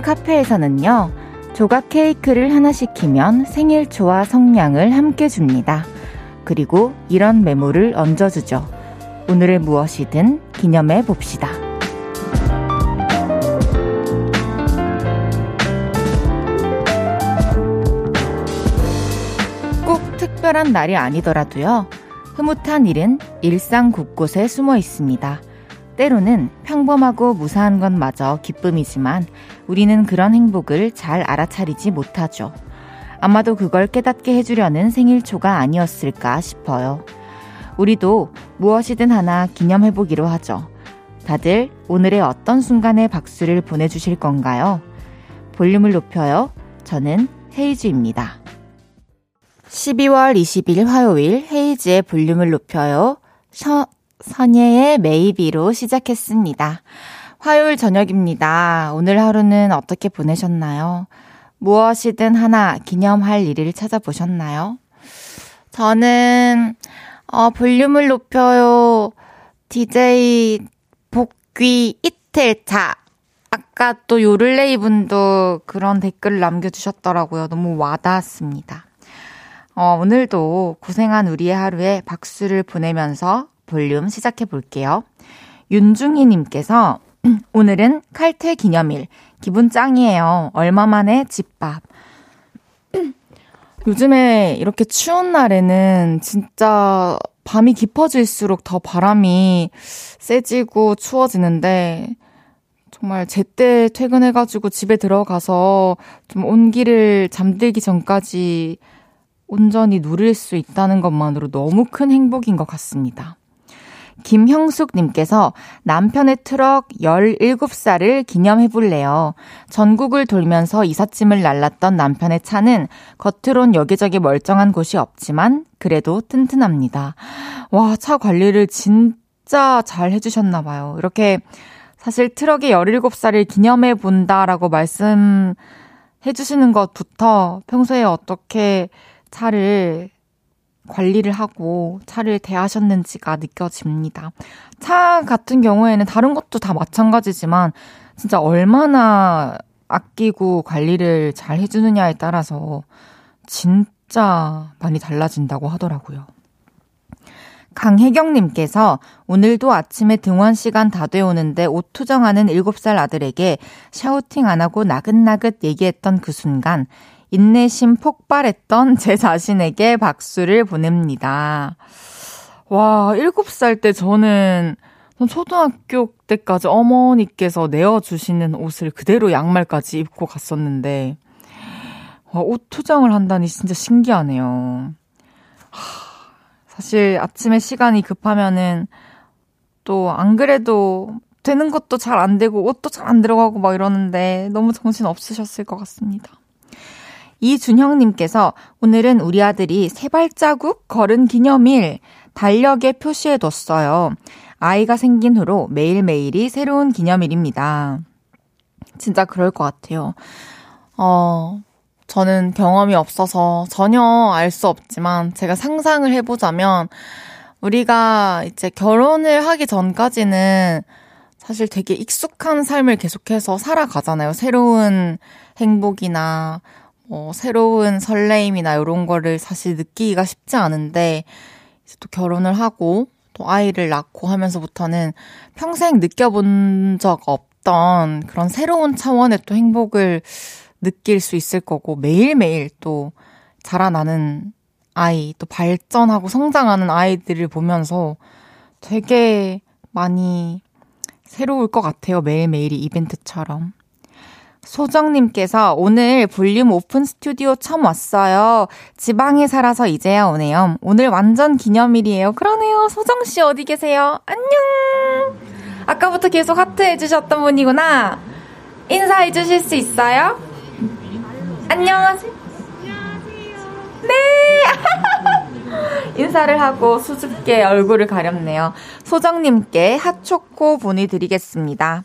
카페에서는요, 조각 케이크를 하나 시키면 생일초와 성냥을 함께 줍니다. 그리고 이런 메모를 얹어주죠. 오늘의 무엇이든 기념해 봅시다. 꼭 특별한 날이 아니더라도요. 흐뭇한 일은 일상 곳곳에 숨어 있습니다. 때로는 평범하고 무사한 것마저 기쁨이지만 우리는 그런 행복을 잘 알아차리지 못하죠. 아마도 그걸 깨닫게 해주려는 생일초가 아니었을까 싶어요. 우리도 무엇이든 하나 기념해보기로 하죠. 다들 오늘의 어떤 순간에 박수를 보내주실 건가요? 볼륨을 높여요. 저는 헤이즈입니다. 12월 20일 화요일 헤이즈의 볼륨을 높여요. 셔, 선예의 메이비로 시작했습니다. 화요일 저녁입니다. 오늘 하루는 어떻게 보내셨나요? 무엇이든 하나 기념할 일을 찾아보셨나요? 저는, 어, 볼륨을 높여요. DJ 복귀 이틀차. 아까 또 요를레이 분도 그런 댓글 남겨주셨더라고요. 너무 와닿았습니다. 어, 오늘도 고생한 우리의 하루에 박수를 보내면서 볼륨 시작해 볼게요. 윤중희님께서 오늘은 칼퇴 기념일. 기분 짱이에요. 얼마 만에 집밥. 요즘에 이렇게 추운 날에는 진짜 밤이 깊어질수록 더 바람이 세지고 추워지는데 정말 제때 퇴근해가지고 집에 들어가서 좀 온기를 잠들기 전까지 온전히 누릴 수 있다는 것만으로 너무 큰 행복인 것 같습니다. 김형숙님께서 남편의 트럭 17살을 기념해볼래요. 전국을 돌면서 이삿짐을 날랐던 남편의 차는 겉으론 여기저기 멀쩡한 곳이 없지만 그래도 튼튼합니다. 와, 차 관리를 진짜 잘 해주셨나봐요. 이렇게 사실 트럭의 17살을 기념해본다라고 말씀해주시는 것부터 평소에 어떻게 차를 관리를 하고 차를 대하셨는지가 느껴집니다. 차 같은 경우에는 다른 것도 다 마찬가지지만 진짜 얼마나 아끼고 관리를 잘 해주느냐에 따라서 진짜 많이 달라진다고 하더라고요. 강혜경님께서 오늘도 아침에 등원 시간 다 되오는데 옷 투정하는 7살 아들에게 샤우팅 안 하고 나긋나긋 얘기했던 그 순간 인내심 폭발했던 제 자신에게 박수를 보냅니다. 와, 7살 때 저는 초등학교 때까지 어머니께서 내어주시는 옷을 그대로 양말까지 입고 갔었는데, 와, 옷 투정을 한다니 진짜 신기하네요. 사실 아침에 시간이 급하면은 또 안 그래도 되는 것도 잘 안 되고 옷도 잘 안 들어가고 막 이러는데 너무 정신 없으셨을 것 같습니다. 이준형님께서 오늘은 우리 아들이 세 발자국 걸은 기념일 달력에 표시해뒀어요. 아이가 생긴 후로 매일매일이 새로운 기념일입니다. 진짜 그럴 것 같아요. 어, 저는 경험이 없어서 전혀 알 수 없지만 제가 상상을 해보자면 우리가 이제 결혼을 하기 전까지는 사실 되게 익숙한 삶을 계속해서 살아가잖아요. 새로운 행복이나 어, 새로운 설레임이나 이런 거를 사실 느끼기가 쉽지 않은데, 이제 또 결혼을 하고, 또 아이를 낳고 하면서부터는 평생 느껴본 적 없던 그런 새로운 차원의 또 행복을 느낄 수 있을 거고, 매일매일 또 자라나는 아이, 또 발전하고 성장하는 아이들을 보면서 되게 많이 새로울 것 같아요. 매일매일이 이벤트처럼. 소정님께서 오늘 볼륨 오픈 스튜디오 처음 왔어요. 지방에 살아서 이제야 오네요. 오늘 완전 기념일이에요. 그러네요. 소정씨 어디 계세요? 안녕! 아까부터 계속 하트 해주셨던 분이구나. 인사해 주실 수 있어요? 안녕하세요. 네! 인사를 하고 수줍게 얼굴을 가렸네요. 소정님께 핫초코 보내드리겠습니다.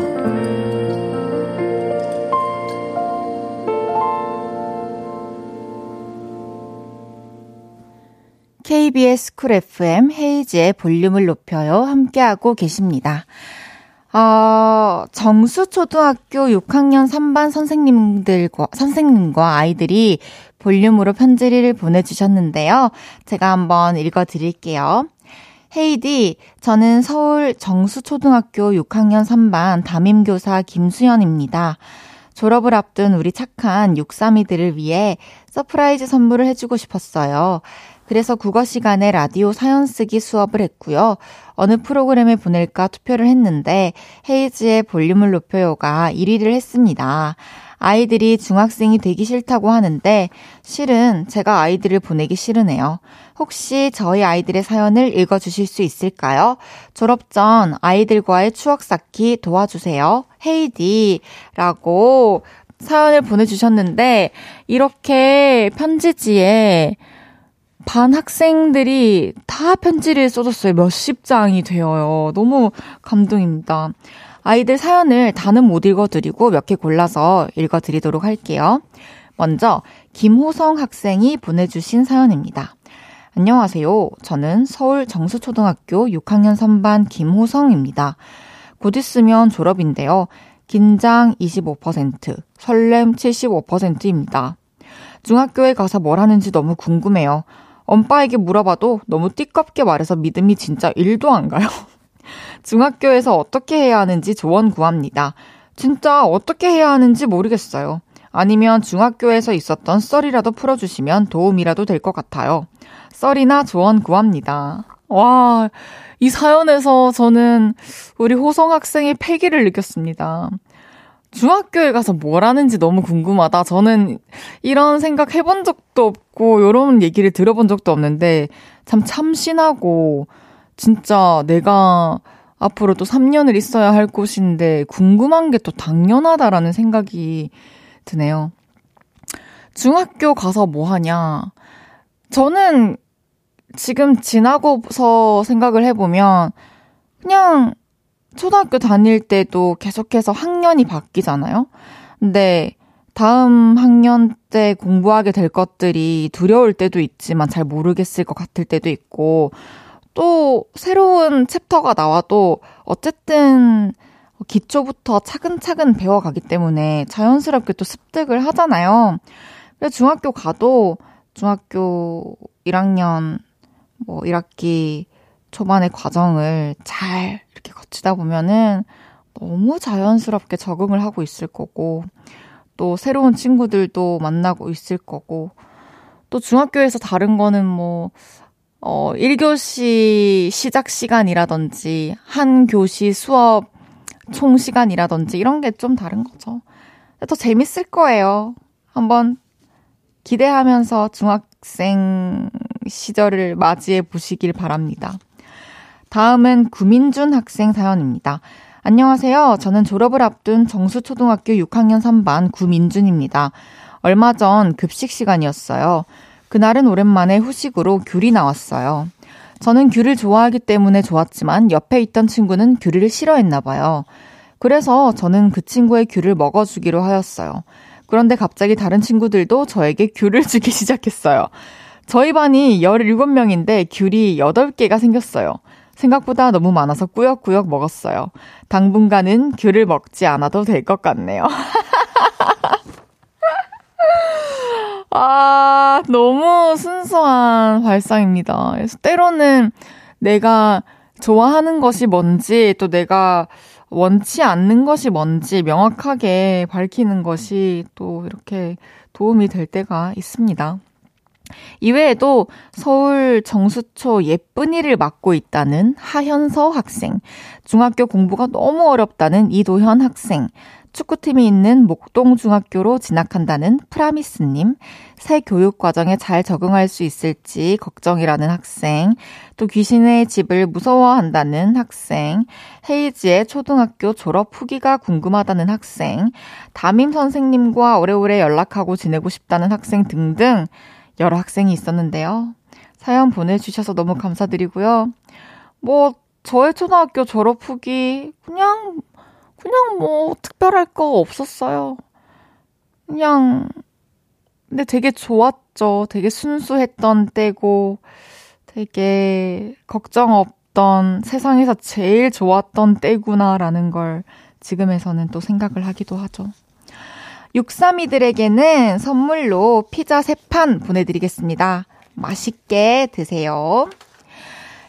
KBS 쿨 FM 헤이즈의 볼륨을 높여요. 함께하고 계십니다. 어, 정수초등학교 6학년 3반 선생님들과, 선생님과 아이들이 볼륨으로 편지를 보내주셨는데요. 제가 한번 읽어드릴게요. 헤이디, 저는 서울 정수초등학교 6학년 3반 담임교사 김수연입니다. 졸업을 앞둔 우리 착한 632들을 위해 surprise 선물을 해주고 싶었어요. 그래서 국어 시간에 라디오 사연 쓰기 수업을 했고요. 어느 프로그램에 보낼까 투표를 했는데 헤이즈의 볼륨을 높여요가 1위를 했습니다. 아이들이 중학생이 되기 싫다고 하는데 실은 제가 아이들을 보내기 싫으네요. 혹시 저희 아이들의 사연을 읽어주실 수 있을까요? 졸업 전 아이들과의 추억 쌓기 도와주세요. 헤이디라고 사연을 보내주셨는데 이렇게 편지지에 반 학생들이 다 편지를 써줬어요. 몇십 장이 되어요. 너무 감동입니다. 아이들 사연을 다는 못 읽어드리고 몇 개 골라서 읽어드리도록 할게요. 먼저 김호성 학생이 보내주신 사연입니다. 안녕하세요. 저는 서울 정수초등학교 6학년 3반 김호성입니다. 곧 있으면 졸업인데요. 긴장 25%, 설렘 75%입니다. 중학교에 가서 뭘 하는지 너무 궁금해요. 엄빠에게 물어봐도 너무 띠껍게 말해서 믿음이 진짜 1도 안 가요. 중학교에서 어떻게 해야 하는지 조언 구합니다. 진짜 어떻게 해야 하는지 모르겠어요. 아니면 중학교에서 있었던 썰이라도 풀어주시면 도움이라도 될 것 같아요. 썰이나 조언 구합니다. 와, 이 사연에서 저는 우리 호성 학생의 패기를 느꼈습니다. 중학교에 가서 뭘 하는지 너무 궁금하다. 저는 이런 생각 해본 적도 없고, 이런 얘기를 들어본 적도 없는데, 참 참신하고, 진짜 내가 앞으로 또 3년을 있어야 할 곳인데 궁금한 게 또 당연하다라는 생각이 드네요. 중학교 가서 뭐 하냐? 저는 지금 지나고서 생각을 해보면 그냥 초등학교 다닐 때도 계속해서 학년이 바뀌잖아요? 근데 다음 학년 때 공부하게 될 것들이 두려울 때도 있지만 잘 모르겠을 것 같을 때도 있고 또 새로운 챕터가 나와도 어쨌든 기초부터 차근차근 배워가기 때문에 자연스럽게 또 습득을 하잖아요. 그래서 중학교 가도 중학교 1학년 뭐 1학기 초반의 과정을 잘 이렇게 거치다 보면은 너무 자연스럽게 적응을 하고 있을 거고 또 새로운 친구들도 만나고 있을 거고 또 중학교에서 다른 거는 뭐 어, 1교시 시작 시간이라든지, 한 교시 수업 총 시간이라든지, 이런 게 좀 다른 거죠. 더 재밌을 거예요. 한번 기대하면서 중학생 시절을 맞이해 보시길 바랍니다. 다음은 구민준 학생 사연입니다. 안녕하세요. 저는 졸업을 앞둔 정수초등학교 6학년 3반 구민준입니다. 얼마 전 급식 시간이었어요. 그날은 오랜만에 후식으로 귤이 나왔어요. 저는 귤을 좋아하기 때문에 좋았지만 옆에 있던 친구는 귤을 싫어했나 봐요. 그래서 저는 그 친구의 귤을 먹어주기로 하였어요. 그런데 갑자기 다른 친구들도 저에게 귤을 주기 시작했어요. 저희 반이 17명인데 귤이 8개가 생겼어요. 생각보다 너무 많아서 꾸역꾸역 먹었어요. 당분간은 귤을 먹지 않아도 될 것 같네요. 아, 너무 순수한 발상입니다. 그래서 때로는 내가 좋아하는 것이 뭔지, 또 내가, 원치 않는 것이 뭔지 명확하게 밝히는 것이 또 이렇게 도움이 될 때가 있습니다. 이외에도 서울 정수초 예쁜이를 맡고 있다는 하현서 학생, 중학교 공부가 너무 어렵다는 이도현 학생, 축구팀이 있는 목동중학교로 진학한다는 프라미스님, 새 교육과정에 잘 적응할 수 있을지 걱정이라는 학생, 또 귀신의 집을 무서워한다는 학생, 헤이지의 초등학교 졸업 후기가 궁금하다는 학생, 담임 선생님과 오래오래 연락하고 지내고 싶다는 학생 등등 여러 학생이 있었는데요. 사연 보내주셔서 너무 감사드리고요. 뭐, 저의 초등학교 졸업 후기, 그냥 그냥 뭐 특별할 거 없었어요. 그냥 근데 되게 좋았죠. 되게 순수했던 때고 되게 걱정 없던 세상에서 제일 좋았던 때구나라는 걸 지금에서는 또 생각을 하기도 하죠. 63이들에게는 선물로 피자 3판 보내드리겠습니다. 맛있게 드세요.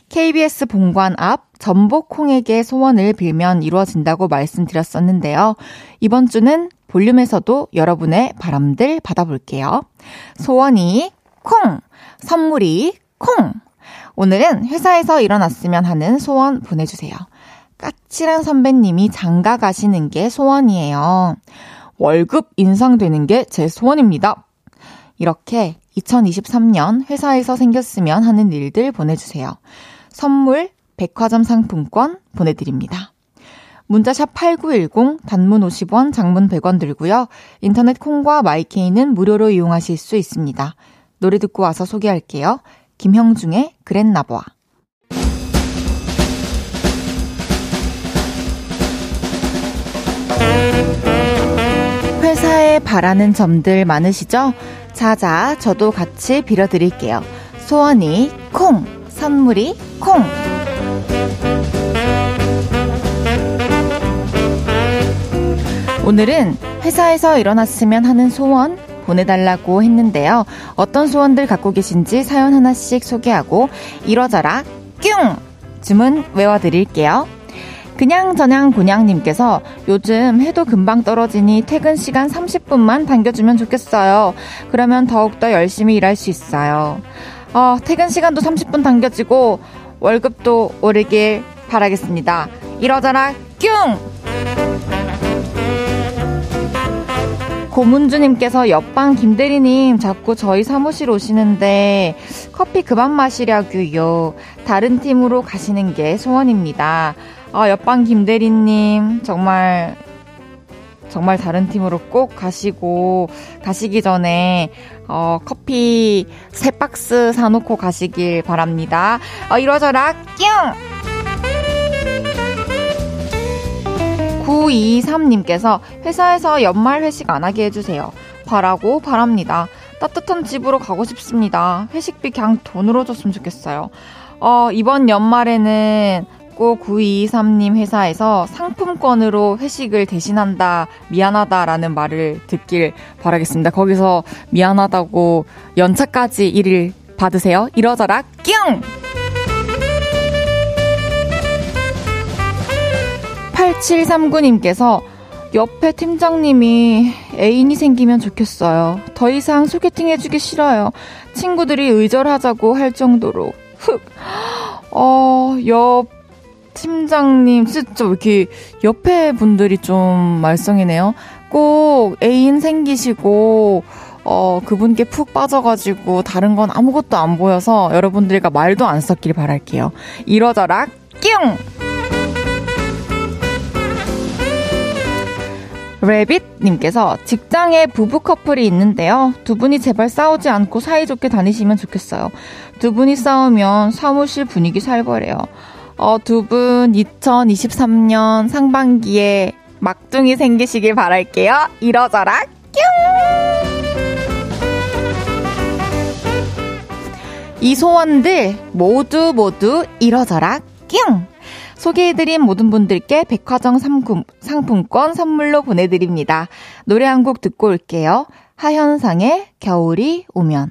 KBS 본관 앞 전복콩에게 소원을 빌면 이루어진다고 말씀드렸었는데요. 이번 주는 볼륨에서도 여러분의 바람들 받아볼게요. 소원이 콩, 선물이 콩. 오늘은 회사에서 일어났으면 하는 소원 보내주세요. 까칠한 선배님이 장가 가시는 게 소원이에요. 월급 인상되는 게 제 소원입니다. 이렇게 2023년 회사에서 생겼으면 하는 일들 보내주세요. 선물, 백화점 상품권 보내드립니다. 문자샵 8910, 단문 50원, 장문 100원 들고요. 인터넷 콩과 마이케이는 무료로 이용하실 수 있습니다. 노래 듣고 와서 소개할게요. 김형중의 그랬나보아. 회 사에 바라는 점들 많으시죠? 자자, 저도 같이 빌어드릴게요. 소원이 콩, 선물이 콩. 오늘은 회사에서 일어났으면 하는 소원 보내달라고 했는데요. 어떤 소원들 갖고 계신지 사연 하나씩 소개하고 이러저라 뀨! 주문 외워드릴게요. 그냥 저냥 곤양님께서 요즘 해도 금방 떨어지니 퇴근 시간 30분만 당겨주면 좋겠어요. 그러면 더욱더 열심히 일할 수 있어요. 어, 퇴근 시간도 30분 당겨지고 월급도 오르길 바라겠습니다. 이러저라 뀨! 고문주님께서 옆방 김대리님 자꾸 저희 사무실 오시는데 커피 그만 마시려고요. 다른 팀으로 가시는 게 소원입니다. 아, 옆방 김대리님 정말 정말 다른 팀으로 꼭 가시고 가시기 전에 어, 커피 세 박스 사놓고 가시길 바랍니다. 어, 이러저라 뀨! 9223님께서 회사에서 연말 회식 안 하게 해주세요. 바라고 바랍니다. 따뜻한 집으로 가고 싶습니다. 회식비 그냥 돈으로 줬으면 좋겠어요. 어, 이번 연말에는 꼭 9223님 회사에서 상품권으로 회식을 대신한다, 미안하다라는 말을 듣길 바라겠습니다. 거기서 미안하다고 연차까지 일을 받으세요. 이러저라 뀨! 8739님께서 옆에 팀장님이 애인이 생기면 좋겠어요. 더 이상 소개팅 해주기 싫어요. 친구들이 의절하자고 할 정도로. 흑. 어, 옆 팀장님, 진짜 왜 이렇게 옆에 분들이 좀 말썽이네요. 꼭 애인 생기시고, 어, 그분께 푹 빠져가지고 다른 건 아무것도 안 보여서 여러분들과 말도 안 섞길 바랄게요. 이러저라 뀨! 레빗님께서 직장에 부부 커플이 있는데요. 두 분이 제발 싸우지 않고 사이좋게 다니시면 좋겠어요. 두 분이 싸우면 사무실 분위기 살벌해요. 어, 두 분 2023년 상반기에 막둥이 생기시길 바랄게요. 이러저라 뀨! 이 소원들 모두 모두 이러저라 뀨! 소개해드린 모든 분들께 백화점 상품, 상품권 선물로 보내드립니다. 노래 한 곡 듣고 올게요. 하현상의 겨울이 오면.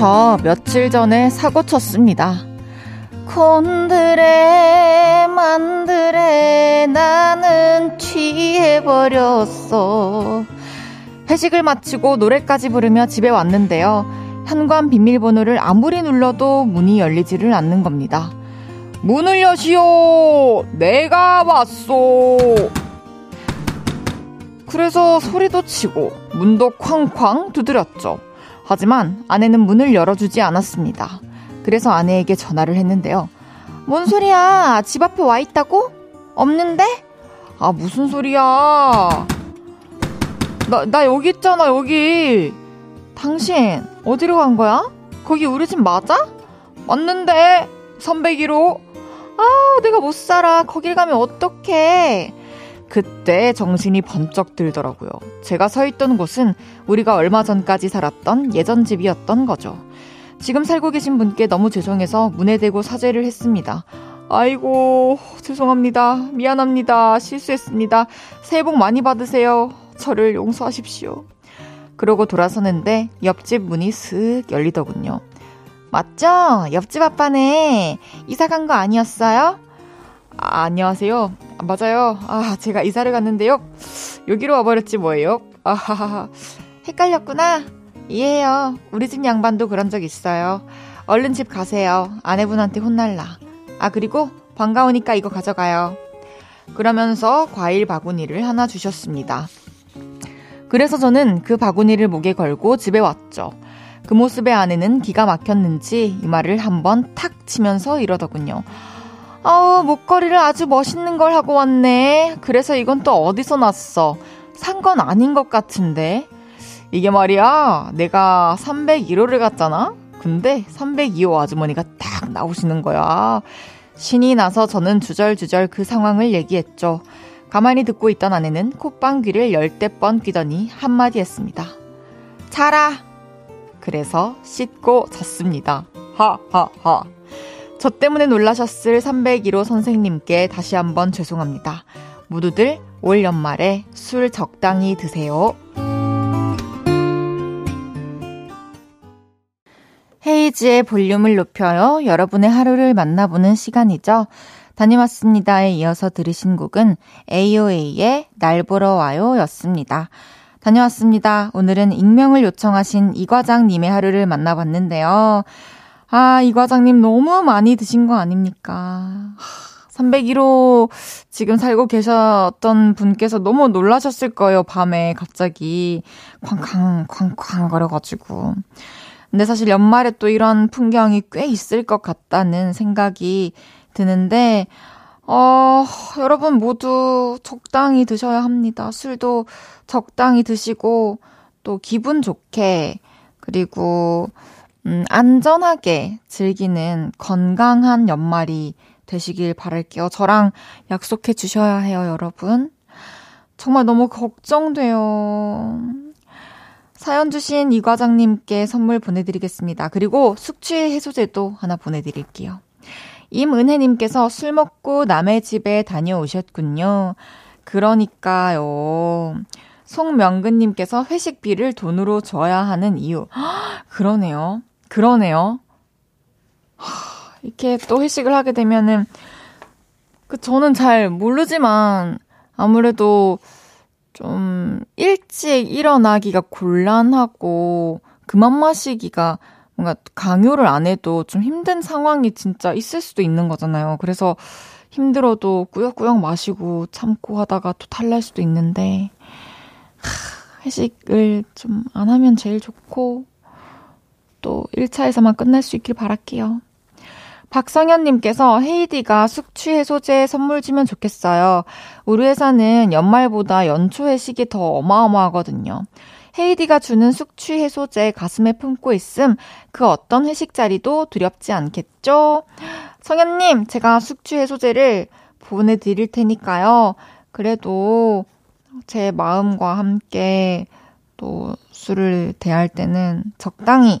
저 며칠 전에 사고 쳤습니다. 콘드레 만드레 나는 취해버렸어. 회식을 마치고 노래까지 부르며 집에 왔는데요. 현관 비밀번호를 아무리 눌러도 문이 열리지를 않는 겁니다. 문을 여시오! 내가 왔소! 그래서 소리도 치고 문도 쾅쾅 두드렸죠. 하지만 아내는 문을 열어주지 않았습니다. 그래서 아내에게 전화를 했는데요. 뭔 소리야? 집 앞에 와 있다고? 없는데? 아, 무슨 소리야? 나, 나 여기 있잖아, 여기. 당신, 어디로 간 거야? 거기 우리 집 맞아? 맞는데, 301호. 아, 내가 못 살아. 거길 가면 어떡해. 그때 정신이 번쩍 들더라고요. 제가 서 있던 곳은 우리가 얼마 전까지 살았던 예전 집이었던 거죠. 지금 살고 계신 분께 너무 죄송해서 문에 대고 사죄를 했습니다. 아이고, 죄송합니다. 미안합니다. 실수했습니다. 새해 복 많이 받으세요. 저를 용서하십시오. 그러고 돌아서는데 옆집 문이 슥 열리더군요. 맞죠? 옆집 아빠네. 이사 간 거 아니었어요? 아, 안녕하세요. 아, 맞아요. 아, 제가 이사를 갔는데요. 여기로 와버렸지 뭐예요? 아하하. 헷갈렸구나. 이해해요. 우리 집 양반도 그런 적 있어요. 얼른 집 가세요. 아내분한테 혼날라. 아, 그리고 반가우니까 이거 가져가요. 그러면서 과일 바구니를 하나 주셨습니다. 그래서 저는 그 바구니를 목에 걸고 집에 왔죠. 그 모습에 아내는 기가 막혔는지 이 말을 한번 탁 치면서 이러더군요. 아우, 목걸이를 아주 멋있는 걸 하고 왔네. 그래서 이건 또 어디서 났어? 산 건 아닌 것 같은데. 이게 말이야, 내가 301호를 갔잖아? 근데 302호 아주머니가 딱 나오시는 거야. 신이 나서 저는 주절주절 그 상황을 얘기했죠. 가만히 듣고 있던 아내는 콧방귀를 열대 번 끼더니 한마디 했습니다. 자라! 그래서 씻고 잤습니다. 하하하. 저 때문에 놀라셨을 301호 선생님께 다시 한번 죄송합니다. 모두들 올 연말에 술 적당히 드세요. 헤이지의 볼륨을 높여요. 여러분의 하루를 만나보는 시간이죠. 다녀왔습니다에 이어서 들으신 곡은 AOA의 날 보러 와요 였습니다. 다녀왔습니다. 오늘은 익명을 요청하신 이 과장님의 하루를 만나봤는데요. 아, 이 과장님 너무 많이 드신 거 아닙니까? 301호 지금 살고 계셨던 분께서 너무 놀라셨을 거예요, 밤에 갑자기. 쾅쾅, 쾅쾅 거려가지고. 근데 사실 연말에 또 이런 풍경이 꽤 있을 것 같다는 생각이 드는데, 어, 여러분 모두 적당히 드셔야 합니다. 술도 적당히 드시고, 또 기분 좋게, 그리고, 음, 안전하게 즐기는 건강한 연말이 되시길 바랄게요. 저랑 약속해 주셔야 해요, 여러분. 정말 너무 걱정돼요. 사연 주신 이 과장님께 선물 보내드리겠습니다. 그리고 숙취 해소제도 하나 보내드릴게요. 임은혜님께서 술 먹고 남의 집에 다녀오셨군요. 그러니까요. 송명근님께서 회식비를 돈으로 줘야 하는 이유. 그러네요. 그러네요. 이렇게 또 회식을 하게 되면은, 그, 저는 잘 모르지만, 아무래도 좀 일찍 일어나기가 곤란하고, 그만 마시기가 뭔가 강요를 안 해도 좀 힘든 상황이 진짜 있을 수도 있는 거잖아요. 그래서 힘들어도 꾸역꾸역 마시고 참고 하다가 또 탈날 수도 있는데, 회식을 좀 안 하면 제일 좋고, 또 1차에서만 끝날 수 있길 바랄게요. 박성현님께서 헤이디가 숙취 해소제 선물 주면 좋겠어요. 우리 회사는 연말보다 연초 회식이 더 어마어마하거든요. 헤이디가 주는 숙취 해소제 가슴에 품고 있음 그 어떤 회식 자리도 두렵지 않겠죠? 성현님, 제가 숙취 해소제를 보내드릴 테니까요. 그래도 제 마음과 함께 또 술을 대할 때는 적당히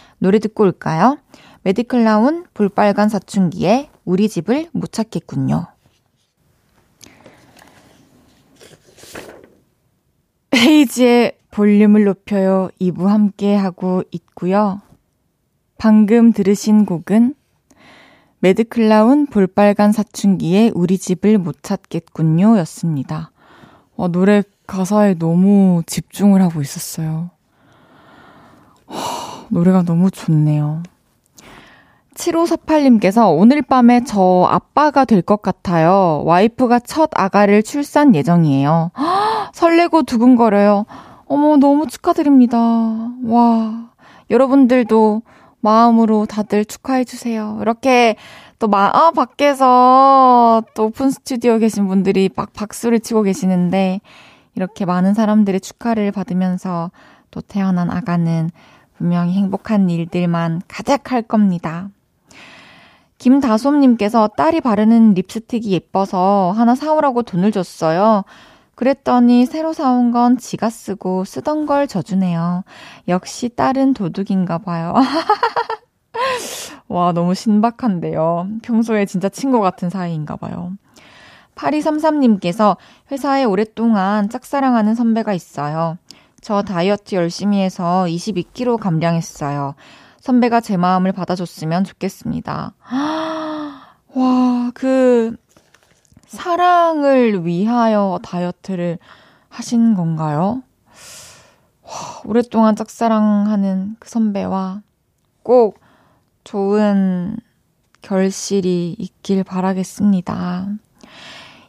노래 듣고 올까요? 메디클라운 볼빨간 사춘기에 우리 집을 못 찾겠군요. 헤이지의 볼륨을 높여요 2부 함께 하고 있고요. 방금 들으신 곡은 매드클라운 볼빨간 사춘기에 우리 집을 못 찾겠군요 였습니다. 어, 노래 가사에 너무 집중을 하고 있었어요. 허, 노래가 너무 좋네요. 7548님께서 오늘 밤에 저 아빠가 될 것 같아요. 와이프가 첫 아가를 출산 예정이에요. 허, 설레고 두근거려요. 어머, 너무 축하드립니다. 와. 여러분들도 마음으로 다들 축하해주세요. 이렇게 또 마, 아, 밖에서 또 오픈 스튜디오 계신 분들이 막 박수를 치고 계시는데, 이렇게 많은 사람들의 축하를 받으면서 또 태어난 아가는 분명히 행복한 일들만 가득할 겁니다. 김다솜님께서 딸이 바르는 립스틱이 예뻐서 하나 사오라고 돈을 줬어요. 그랬더니 새로 사온 건 지가 쓰고 쓰던 걸 져주네요. 역시 딸은 도둑인가 봐요. 와, 너무 신박한데요. 평소에 진짜 친구 같은 사이인가 봐요. 8233님께서 회사에 오랫동안 짝사랑하는 선배가 있어요. 저 다이어트 열심히 해서 22kg 감량했어요. 선배가 제 마음을 받아줬으면 좋겠습니다. 와, 그, 사랑을 위하여 다이어트를 하신 건가요? 와, 오랫동안 짝사랑하는 그 선배와 꼭 좋은 결실이 있길 바라겠습니다.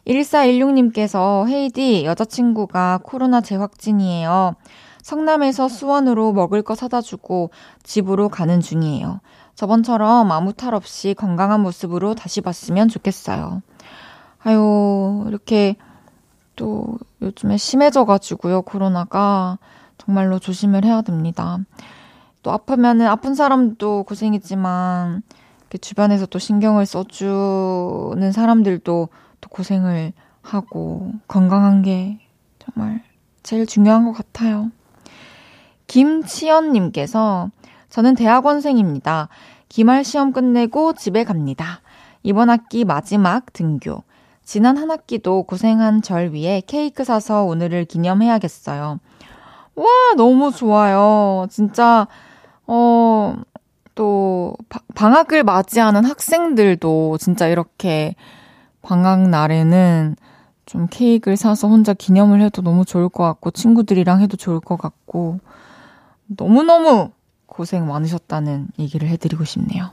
1416님께서 헤이디 여자친구가 코로나 재확진이에요. 성남에서 수원으로 먹을 거 사다 주고 집으로 가는 중이에요. 저번처럼 아무 탈 없이 건강한 모습으로 다시 봤으면 좋겠어요. 아유, 이렇게 또 요즘에 심해져가지고요, 코로나가. 정말로 조심을 해야 됩니다. 또 아프면은 아픈 사람도 고생이지만 주변에서 또 신경을 써주는 사람들도 또 고생을 하고 건강한 게 정말 제일 중요한 것 같아요. 김치연님께서 저는 대학원생입니다. 기말 시험 끝내고 집에 갑니다. 이번 학기 마지막 등교. 지난 한 학기도 고생한 절 위해 케이크 사서 오늘을 기념해야겠어요. 와, 너무 좋아요. 진짜 어, 또, 방학을 맞이하는 학생들도 진짜 이렇게 방학 날에는 좀 케이크를 사서 혼자 기념을 해도 너무 좋을 것 같고, 친구들이랑 해도 좋을 것 같고, 너무너무 고생 많으셨다는 얘기를 해드리고 싶네요.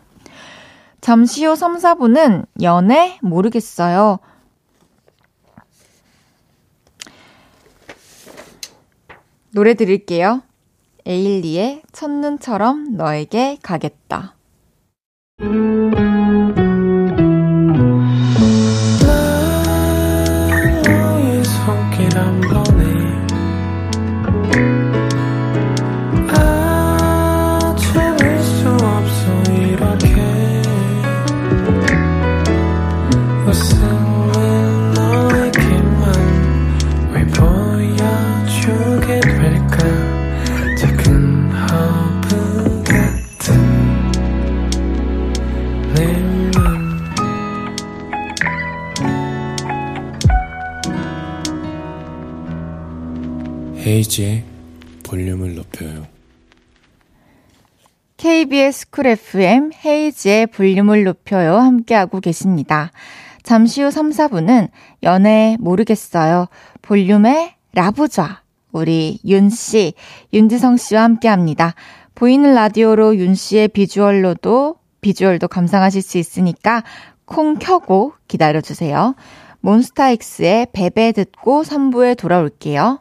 잠시 후 3, 4분은 연애 모르겠어요. 노래 드릴게요. 에일리의 첫눈처럼 너에게 가겠다. 헤이지의 볼륨을 높여요. 함께하고 계십니다. 잠시 후 3, 4분은 연애 모르겠어요. 볼륨의 라부좌 우리 윤 씨, 윤지성 씨와 함께 합니다. 보이는 라디오로 윤 씨의 비주얼로도, 비주얼도 감상하실 수 있으니까 콩 켜고 기다려주세요. 몬스타엑스의 베베 듣고 3부에 돌아올게요.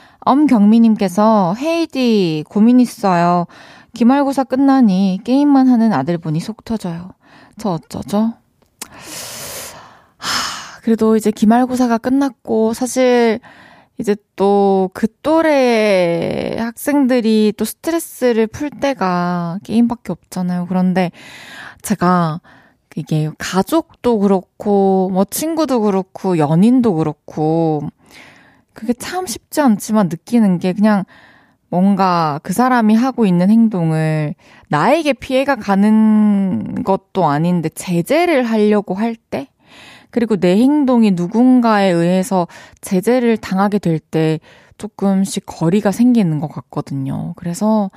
엄경미님께서 헤이디 고민 있어요 기말고사 끝나니 게임만 하는 아들 분이 속 터져요. 저 어쩌죠? 하, 그래도 이제 기말고사가 끝났고, 사실 이제 또 그 또래 학생들이 또 스트레스를 풀 때가 게임밖에 없잖아요. 그런데 제가 이게 가족도 그렇고, 뭐 친구도 그렇고, 연인도 그렇고, 그게 참 쉽지 않지만 느끼는 게 그냥 뭔가 그 사람이 하고 있는 행동을 나에게 피해가 가는 것도 아닌데 제재를 하려고 할 때, 그리고 내 행동이 누군가에 의해서 제재를 당하게 될 때 조금씩 거리가 생기는 것 같거든요. 그래서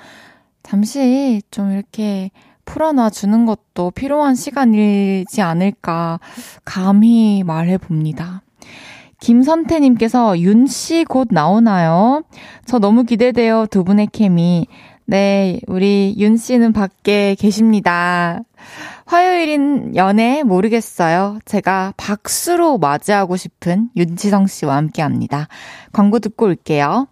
잠시 좀 이렇게 풀어놔 주는 것도 필요한 시간이지 않을까 감히 말해 봅니다. 김선태님께서 윤 씨 곧 나오나요? 저 너무 기대돼요. 두 분의 케미. 네, 우리 윤 씨는 밖에 계십니다. 화요일인 연애 모르겠어요. 제가 박수로 맞이하고 싶은 윤지성 씨와 함께 합니다. 광고 듣고 올게요.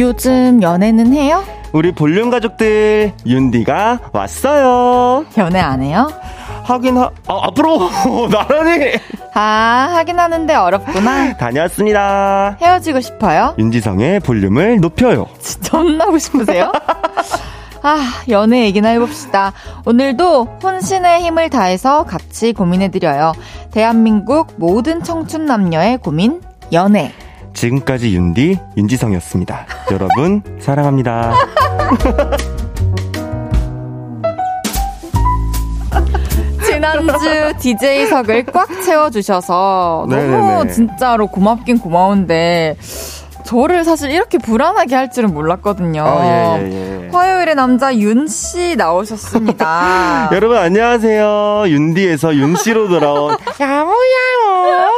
요즘 연애는 해요? 우리 볼륨 가족들 윤디가 왔어요. 연애 안 해요? 하긴 하 아, 앞으로 나란히 아 하긴 하는데 어렵구나. 다녀왔습니다. 헤어지고 싶어요? 윤지성의 볼륨을 높여요. 진짜 혼나고 싶으세요? 아, 연애 얘기나 해봅시다. 오늘도 혼신의 힘을 다해서 같이 고민해드려요. 대한민국 모든 청춘 남녀의 고민, 연애. 지금까지 윤디, 윤지성이었습니다. 여러분, 사랑합니다. 지난주 DJ석을 꽉 채워주셔서 너무. 진짜로 고맙긴 고마운데 저를 사실 이렇게 불안하게 할 줄은 몰랐거든요. 아, 예, 예, 예. 화요일에 남자 윤 씨 나오셨습니다. 여러분 안녕하세요. 윤디에서 윤 씨로 돌아온 야무야무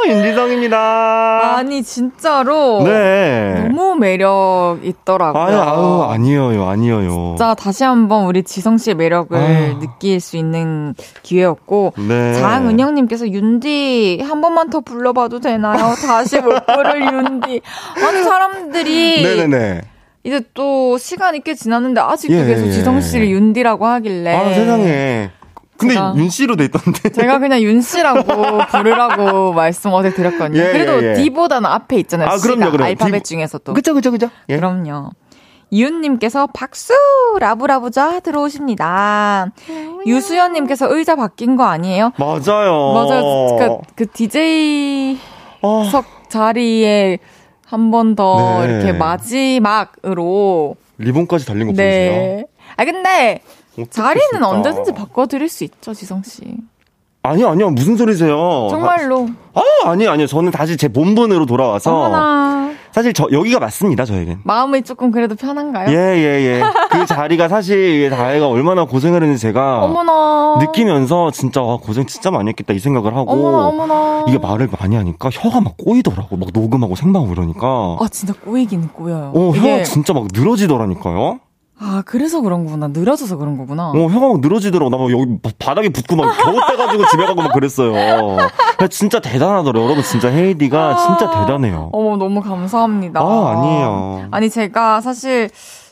윤지성입니다. 아니 진짜로 네. 너무 매력 있더라고요. 아유, 아유 아니에요, 아니에요. 진짜 다시 한번 우리 지성 씨의 매력을 아유. 느낄 수 있는 기회였고 네. 장은영님께서 윤디 한 번만 더 불러봐도 되나요? 다시 못 부를 윤디. 아니 사람 사람들이 네네네. 이제 또 시간이 꽤 지났는데 아직도 예, 계속 예. 지성 씨를 윤디라고 하길래 아 세상에 근데 윤 씨로 돼 있던데. 제가 그냥 윤 씨라고 부르라고 말씀 어제 드렸거든요. 예, 그래도 예, 예. D보다는 앞에 있잖아요. 아, 그럼요, 그럼요. 알파벳 D... 중에서도. 그쵸, 그쵸, 그쵸. 예. 그럼요. 이윤님께서 박수! 라브라브자 들어오십니다. 유수연님께서 의자 바뀐 거 아니에요? 맞아요. 맞아요. 그, 그 DJ 어... 석 자리에 한 번더 네. 이렇게 마지막으로 리본까지 달린 거 네. 보이세요? 아 근데 자리는 언제든지 바꿔드릴 수 있죠, 지성 씨. 아니요, 아니요. 무슨 소리세요? 정말로. 아, 아니요, 아니요. 저는 다시 제 본분으로 돌아와서. 어머나. 사실 저, 여기가 맞습니다, 저에겐. 마음이 조금 그래도 편한가요? 예, 예, 예. 그 자리가 사실 다혜가 얼마나 고생을 했는지 제가. 어머나. 느끼면서 진짜, 와, 고생 진짜 많이 했겠다 이 생각을 하고. 어머나, 어머나. 이게 말을 많이 하니까 혀가 막 꼬이더라고. 막 녹음하고 생방하고 이러니까. 아, 진짜 꼬이기는 꼬여요. 어, 혀가 진짜 막 늘어지더라니까요. 아, 그래서 그런 거구나. 늘어져서 그런 거구나. 어, 혀가 막 늘어지더라고. 나 막 여기 바닥에 붙고 막 겨우 떼가지고 집에 가고 막 그랬어요. 진짜 대단하더라고요. 여러분, 진짜 헤이디가 아, 진짜 대단해요. 어머, 너무 감사합니다. 아, 아니에요. 아니, 제가 사실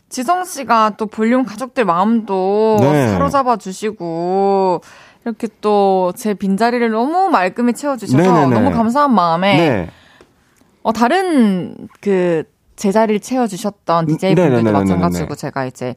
지성 씨가 또 볼륨 가족들 마음도 네. 사로잡아 주시고, 이렇게 또 제 빈자리를 너무 말끔히 채워주셔서 네네네. 너무 감사한 마음에 네. 어, 다른 그 제자리를 채워주셨던 DJ분들도 네네네네네네. 마찬가지고 제가 이제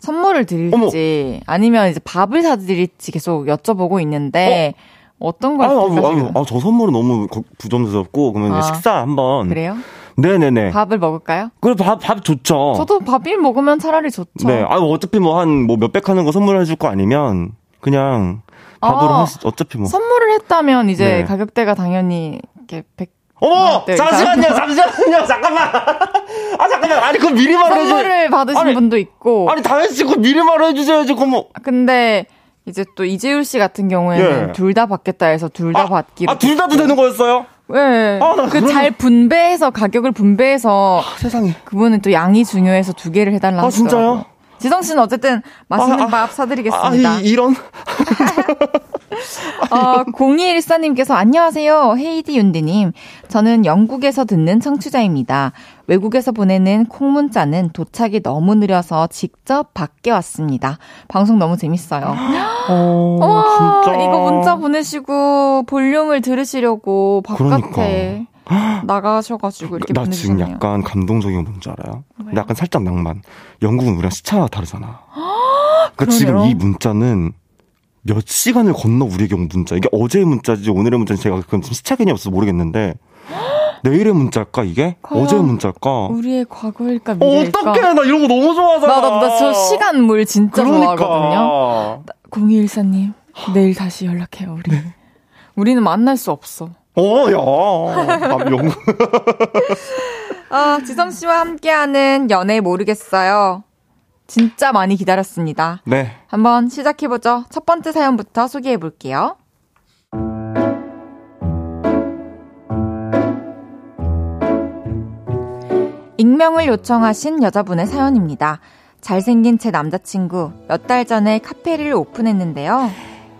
선물을 드릴지 아니면 이제 밥을 사드릴지 계속 여쭤보고 있는데 어? 떤걸 아유, 아유, 드릴까요? 아유, 아, 저 선물은 너무 거- 부담스럽고, 그러면 아, 식사 한번. 그래요? 네네네. 밥을 먹을까요? 그래, 밥, 밥 좋죠. 저도 밥일 먹으면 차라리 좋죠. 네. 아, 어차피 뭐 한, 뭐 몇백 하는 거 선물해줄 거 아니면, 그냥, 밥으로 아, 할 수, 어차피 뭐. 선물을 했다면 이제 네. 가격대가 당연히 이렇게 100 어머! 네, 잠시만요, 잠시만요, 잠깐만! 아, 잠깐만! 아니, 그거 미리 말해줘. 선물을 받으신 아니, 분도 있고. 아니, 다현 씨, 그거 미리 말해주셔야지, 그거 뭐. 근데 이제 또 이재율 씨 같은 경우에는 예. 둘다 받겠다 해서 둘다 받기로. 아, 둘 다도 되는 거였어요? 네. 아, 나그 그러면- 잘 분배해서 가격을 분배해서 세상에. 그분은 또 양이 중요해서 두 개를 해달라 아. 진짜요? 지성 씨는 어쨌든 맛있는 아, 아, 밥 사드리겠습니다. 아, 이, 이런. 어, 0214님께서 안녕하세요. 헤이디 윤디님. 저는 영국에서 듣는 청취자입니다. 외국에서 보내는 콩 문자는 도착이 너무 느려서 직접 받게 왔습니다. 방송 너무 재밌어요. 어, 와, 진짜. 이거 문자 보내시고 볼륨을 들으시려고 바깥에 나가셔가지고 이렇게 나 지금 보내주셨네요. 약간 감동적인 거 뭔지 알아요? 근데 약간 살짝 낭만. 영국은 우리랑 시차가 다르잖아. 그러니까 지금. 이 문자는 몇 시간을 건너 우리에게 온 문자. 이게 어제의 문자지 오늘의 문자는 제가 그럼 지금 시차 개념이 없어서 모르겠는데 내일의 문자일까 이게? 어제의 문자일까? 우리의 과거일까 미래일까? 어떡해 나 이런 거 너무 좋아하잖아. 나나저 시간물 진짜 그러니까. 좋아하거든요. 0214님 내일 다시 연락해요 우리. 우리는 만날 수 없어. 어, 야. 아, 영국. 아 지성 씨와 함께하는 연애 모르겠어요. 진짜 많이 기다렸습니다. 네. 한번 시작해보죠. 첫 번째 사연부터 소개해볼게요. 익명을 요청하신 여자분의 사연입니다. 잘생긴 제 남자친구 몇 달 전에 카페를 오픈했는데요.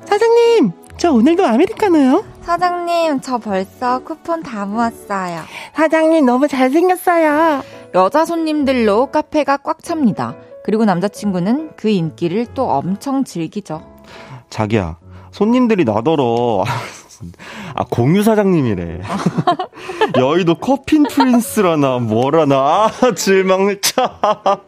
사장님, 저 오늘도 아메리카노요. 사장님, 저 벌써 쿠폰 다 모았어요. 사장님 너무 잘생겼어요. 여자 손님들로 카페가 꽉 찹니다. 그리고 남자친구는 그 인기를 또 엄청 즐기죠. 자기야, 손님들이 나더러. 아, 공유 사장님이래. 여의도 커핀 프린스라나 뭐라나. 아, 질망을 차.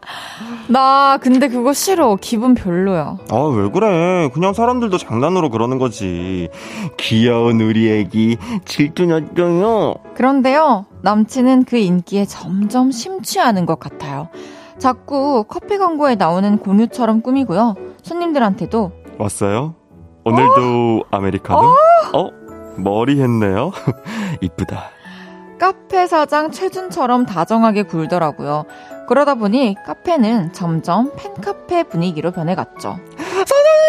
나 근데 그거 싫어. 기분 별로야. 아, 왜 그래. 그냥 사람들도 장난으로 그러는 거지. 귀여운 우리 애기. 질투났죠요. 그런데요, 남친은 그 인기에 점점 심취하는 것 같아요. 자꾸 커피 광고에 나오는 공유처럼 꾸미고요. 손님들한테도 왔어요? 오늘도 아메리카노? 어? 머리 했네요? 이쁘다. 카페 사장 최준처럼 다정하게 굴더라고요. 그러다 보니 카페는 점점 팬카페 분위기로 변해갔죠.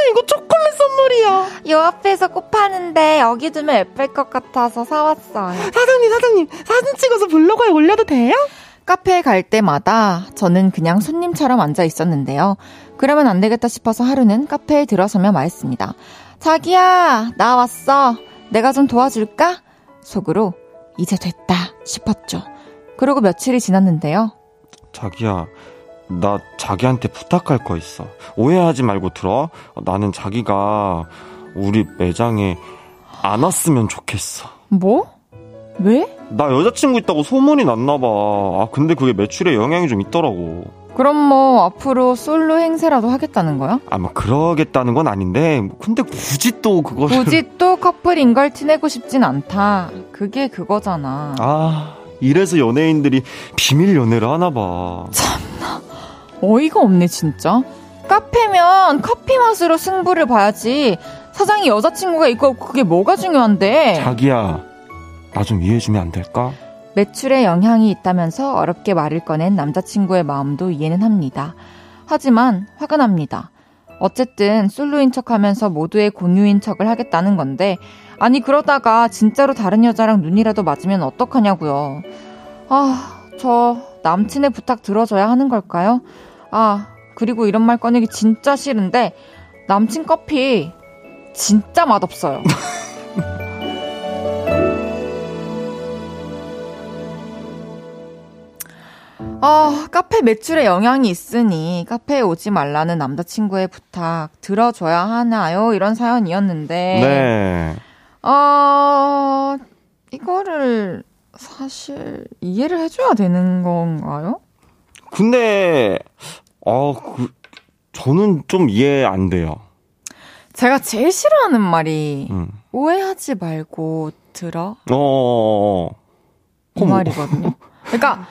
이거 초콜릿 선물이야. 요 앞에서 꽃 파는데 여기 두면 예쁠 것 같아서 사왔어요. 사장님, 사장님, 사진 찍어서 블로그에 올려도 돼요? 카페에 갈 때마다 저는 그냥 손님처럼 앉아 있었는데요. 그러면 안 되겠다 싶어서 하루는 카페에 들어서며 말했습니다. 자기야, 나 왔어. 내가 좀 도와줄까? 속으로 이제 됐다 싶었죠. 그러고 며칠이 지났는데요. 자기야, 나 자기한테 부탁할 거 있어. 오해하지 말고 들어. 나는 자기가 우리 매장에 안 왔으면 좋겠어. 뭐? 왜? 나 여자친구 있다고 소문이 났나 봐. 아, 근데 그게 매출에 영향이 좀 있더라고. 그럼 뭐 앞으로 솔로 행세라도 하겠다는 거야? 아, 뭐, 그러겠다는 건 아닌데, 근데 굳이 또 그거를. 굳이 또 커플인 걸 티내고 싶진 않다. 그게 그거잖아. 아, 이래서 연예인들이 비밀 연애를 하나봐. 어이가 없네, 진짜. 카페면 커피 맛으로 승부를 봐야지. 사장이 여자친구가 있고 그게 뭐가 중요한데. 자기야, 나 좀 이해해주면 안 될까? 매출에 영향이 있다면서 어렵게 말을 꺼낸 남자친구의 마음도 이해는 합니다. 하지만 화가 납니다. 어쨌든 솔로인 척 하면서 모두의 공유인 척을 하겠다는 건데, 아니, 그러다가 진짜로 다른 여자랑 눈이라도 맞으면 어떡하냐고요. 아, 저 남친의 부탁 들어줘야 하는 걸까요? 아, 그리고 이런 말 꺼내기 진짜 싫은데, 남친 커피 진짜 맛없어요. 아, 카페 매출에 영향이 있으니 카페에 오지 말라는 남자친구의 부탁 들어줘야 하나요? 이런 사연이었는데. 네. 아, 이거를 사실 이해를 해줘야 되는 건가요? 근데, 어, 그, 저는 좀 이해 안 돼요. 제가 제일 싫어하는 말이 음. 오해하지 말고 들어 어, 어, 어. 이 어머. 말이거든요. 그러니까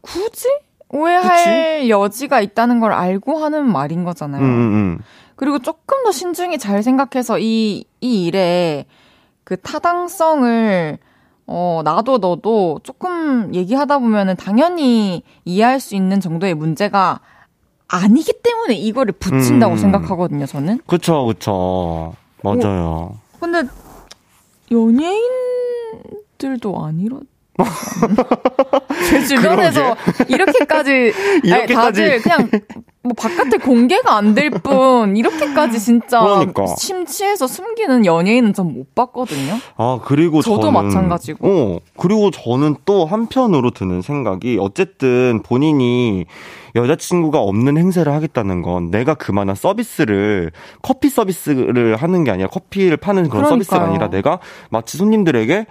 굳이 오해할 여지가 있다는 걸 알고 하는 말인 거잖아요. 음, 음, 음. 그리고 조금 더 신중히 잘 생각해서 이, 이 일에 그 타당성을 어, 나도 너도 조금 얘기하다 보면은 당연히 이해할 수 있는 정도의 문제가 아니기 때문에 이거를 붙인다고 음. 생각하거든요, 저는. 그쵸, 그쵸. 맞아요. 근데 연예인들도 아니라. 제 주변에서 이렇게까지 이렇게까지. 다들 그냥 뭐 바깥에 공개가 안 될 뿐 이렇게까지 진짜 그러니까. 심취해서 숨기는 연예인은 전 못 봤거든요. 아, 그리고 저도 저는. 마찬가지고. 어, 그리고 저는 또 한편으로 드는 생각이 어쨌든 본인이 여자친구가 없는 행세를 하겠다는 건 내가 그만한 서비스를 커피 서비스를 하는 게 아니라 커피를 파는 그런 그러니까요. 서비스가 아니라 내가 마치 손님들에게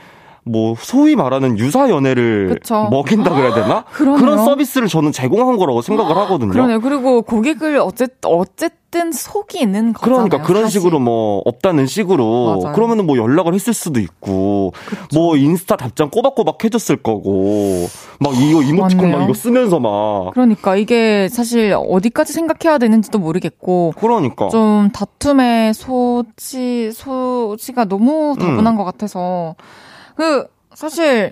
뭐 소위 말하는 유사 연애를 그쵸. 먹인다 그래야 되나? 그러네요. 그런 서비스를 저는 제공한 거라고 생각을 하거든요. 그러네요. 그리고 고객을 어쨌, 어쨌든 속이는 거잖아요. 그러니까 그런 사실. 식으로 뭐 없다는 식으로 맞아요. 그러면은 뭐 연락을 했을 수도 있고 뭐 인스타 답장 꼬박꼬박 해줬을 거고 막 이거 이모티콘 막. 이거 쓰면서 막 그러니까 이게 사실 어디까지 생각해야 되는지도 모르겠고 그러니까 좀 다툼의 소지 소지가 너무 음. 다분한 것 같아서 그 사실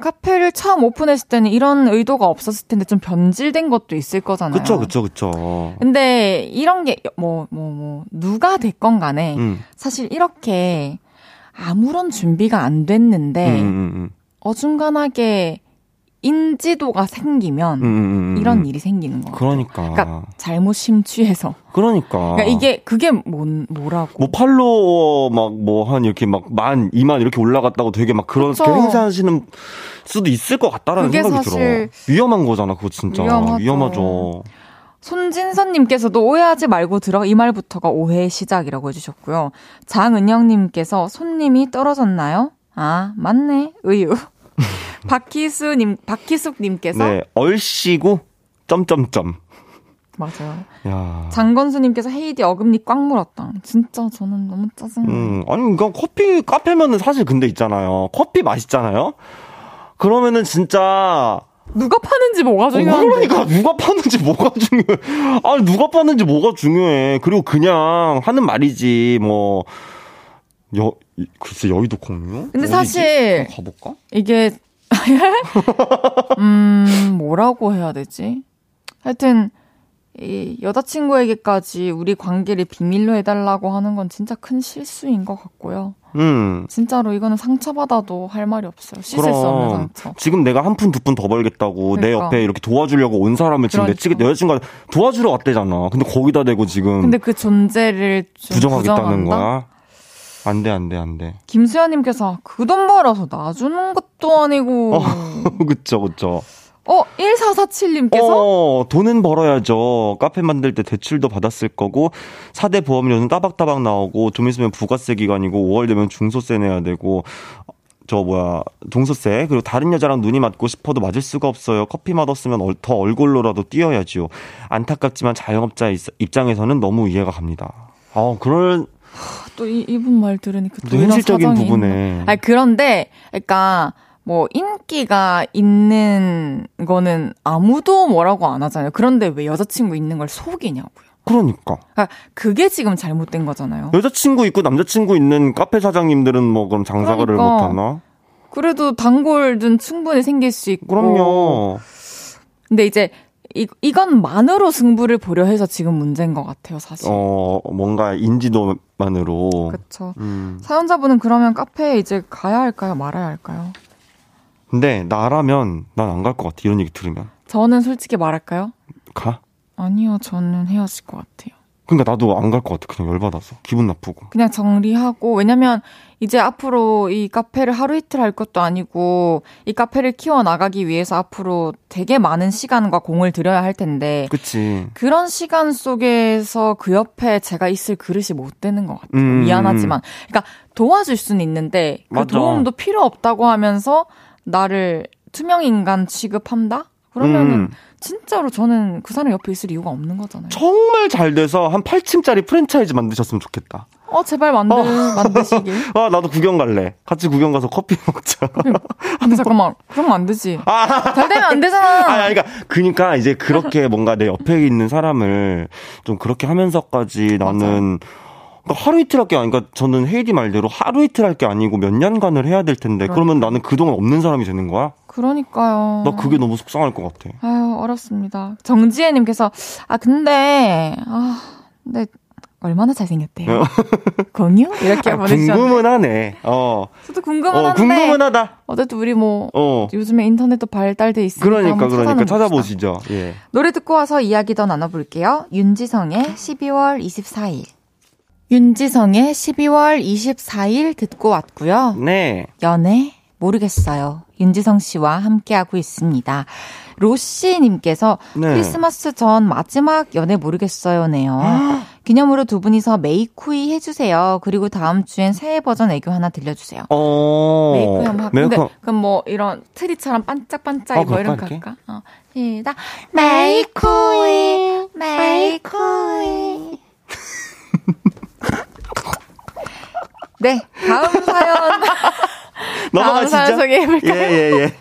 카페를 처음 오픈했을 때는 이런 의도가 없었을 텐데 좀 변질된 것도 있을 거잖아요. 그쵸 그쵸 그쵸 근데 이런 게 뭐 뭐 뭐 누가 됐건 간에 음. 사실 이렇게 아무런 준비가 안 됐는데 음, 음, 음, 어중간하게 인지도가 생기면 음, 음, 음, 이런 음. 일이 생기는 거예요. 그러니까 그러니까 잘못 심취해서. 그러니까 그러니까 이게 그게 뭔 뭐라고? 뭐 팔로워 막 뭐 한 이렇게 막 만 이만 이렇게 올라갔다고 되게 막 그렇게 그쵸. 행사하시는 수도 있을 것 같다라는 생각이 사실 들어 위험한 거잖아 그거 진짜 위험하죠. 위험하죠 손진선님께서도 오해하지 말고 들어 이 말부터가 오해의 시작이라고 해주셨고요. 장은영님께서 손님이 떨어졌나요? 아 맞네 의유. 박희수님 박희숙님께서 네 얼씨구 점점점 맞아요. 야 장건수님께서 헤이디 어금니 꽉 물었다. 진짜 저는 너무 짜증나. 음, 아니, 그러니까 커피, 카페면은 사실 근데 있잖아요. 커피 맛있잖아요? 그러면은 진짜, 누가 파는지 뭐가 어, 중요한데? 그러니까 누가 파는지 뭐가 중요해. 아니, 누가 파는지 뭐가 중요해. 그리고 그냥 하는 말이지, 뭐, 여, 이- 글쎄, 여의도 공유? 근데 어디지? 사실- 한번 가볼까? 이게 음 뭐라고 해야 되지? 하여튼 이 여자친구에게까지 우리 관계를 비밀로 해달라고 하는 건 진짜 큰 실수인 것 같고요. 음. 진짜로 이거는 상처받아도 할 말이 없어요. 씻을 수 없는 그럼 상처. 지금 내가 한 푼 두 푼 더 벌겠다고 내 그러니까. 옆에 이렇게 도와주려고 온 사람을 지금 내 그러니까. 찌개 여자친구가 도와주러 왔대잖아. 근데 거기다 대고 지금 근데 그 존재를 좀 부정하겠다는 부정한다? 거야? 안 돼, 안 돼, 안 돼. 김수현님께서 그 돈 벌어서 놔주는 것도 아니고. 그쵸, 그쵸. 어, 1447님께서 어, 돈은 벌어야죠. 카페 만들 때 대출도 받았을 거고, 4대 보험료는 따박따박 나오고, 좀 있으면 부가세 기간이고, 5월 되면 중소세 내야 되고, 저 뭐야, 종소세, 그리고 다른 여자랑 눈이 맞고 싶어도 맞을 수가 없어요. 커피 맛없으면 얼- 더 얼굴로라도 뛰어야지요. 안타깝지만 자영업자 입- 입장에서는 너무 이해가 갑니다. 아, 그럴, 또 이, 이분 말 들으니까 또 현실적인 부분에. 아니, 그런데, 그러니까, 뭐, 인기가 있는 거는 아무도 뭐라고 안 하잖아요. 그런데 왜 여자친구 있는 걸 속이냐고요. 그러니까. 그러니까 그게 지금 잘못된 거잖아요. 여자친구 있고 남자친구 있는 카페 사장님들은 뭐 그럼 장사를 그러니까. 못 하나? 그래도 단골은 충분히 생길 수 있고. 그럼요. 근데 이제, 이, 이것만으로 승부를 보려 해서 지금 문제인 것 같아요, 사실. 어, 뭔가 인지도만으로. 그쵸. 음. 사연자분은 그러면 카페에 이제 가야 할까요? 말아야 할까요? 근데 나라면 난 안 갈 것 같아. 이런 얘기 들으면. 저는 솔직히 말할까요? 가? 아니요, 저는 헤어질 것 같아요. 그러니까 나도 안 갈 것 같아. 그냥 열받아서. 기분 나쁘고. 그냥 정리하고, 왜냐면 이제 앞으로 이 카페를 하루 이틀 할 것도 아니고, 이 카페를 키워 나가기 위해서 앞으로 되게 많은 시간과 공을 들여야 할 텐데, 그치. 그런 시간 속에서 그 옆에 제가 있을 그릇이 못 되는 것 같아요. 음. 미안하지만. 그러니까 도와줄 수는 있는데, 그 맞아. 도움도 필요 없다고 하면서 나를 투명 인간 취급한다? 그러면은 음. 진짜로 저는 그 사람 옆에 있을 이유가 없는 거잖아요. 정말 잘 돼서 한 8층짜리 프랜차이즈 만드셨으면 좋겠다. 어, 제발 만드, 만드시길. 아, 나도 구경 갈래. 같이 구경 가서 커피 먹자. 근데 잠깐만, 그러면 안 되지. 잘 되면 안 되잖아. 아니, 그러니까, 그니까 이제 그렇게 뭔가 내 옆에 있는 사람을 좀 그렇게 하면서까지 나는 그러니까 하루 이틀 할 게 아니니까 저는 헤이디 말대로 하루 이틀 할 게 아니고 몇 년간을 해야 될 텐데 그러면 나는 그동안 없는 사람이 되는 거야? 그러니까요. 나 그게 너무 속상할 것 같아. 아유, 어렵습니다. 정지혜님께서, 아, 근데, 아, 근데, 얼마나 잘생겼대요. 공유? 이렇게 아, 보내주셨는데. 궁금은 하네. 어. 저도 궁금은 어, 한데. 궁금은 하다. 어쨌든 우리 뭐, 어. 요즘에 인터넷도 발달돼 있으니까. 그러니까, 그러니까. 찾아보시죠. 예. 노래 듣고 와서 이야기 더 나눠볼게요. 윤지성의 12월 24일. 윤지성의 12월 24일 듣고 왔고요. 네. 연애 모르겠어요. 윤지성 씨와 함께하고 있습니다. 로시님께서 네. 크리스마스 전 마지막 연애 모르겠어요네요. 기념으로 두 분이서 메이쿠이 해주세요. 그리고 다음 주엔 새해 버전 애교 하나 들려주세요. 어. 메이크업 한번 할까? 근데. 그럼 뭐 이런 트리처럼 반짝반짝 어, 뭐 이런 거? 할까? 어, 시작. 메이쿠이, 메이쿠이. 네, 다음 사연. 다음 사연 넘어가시죠. 소개해볼까요? 예, 예, 예.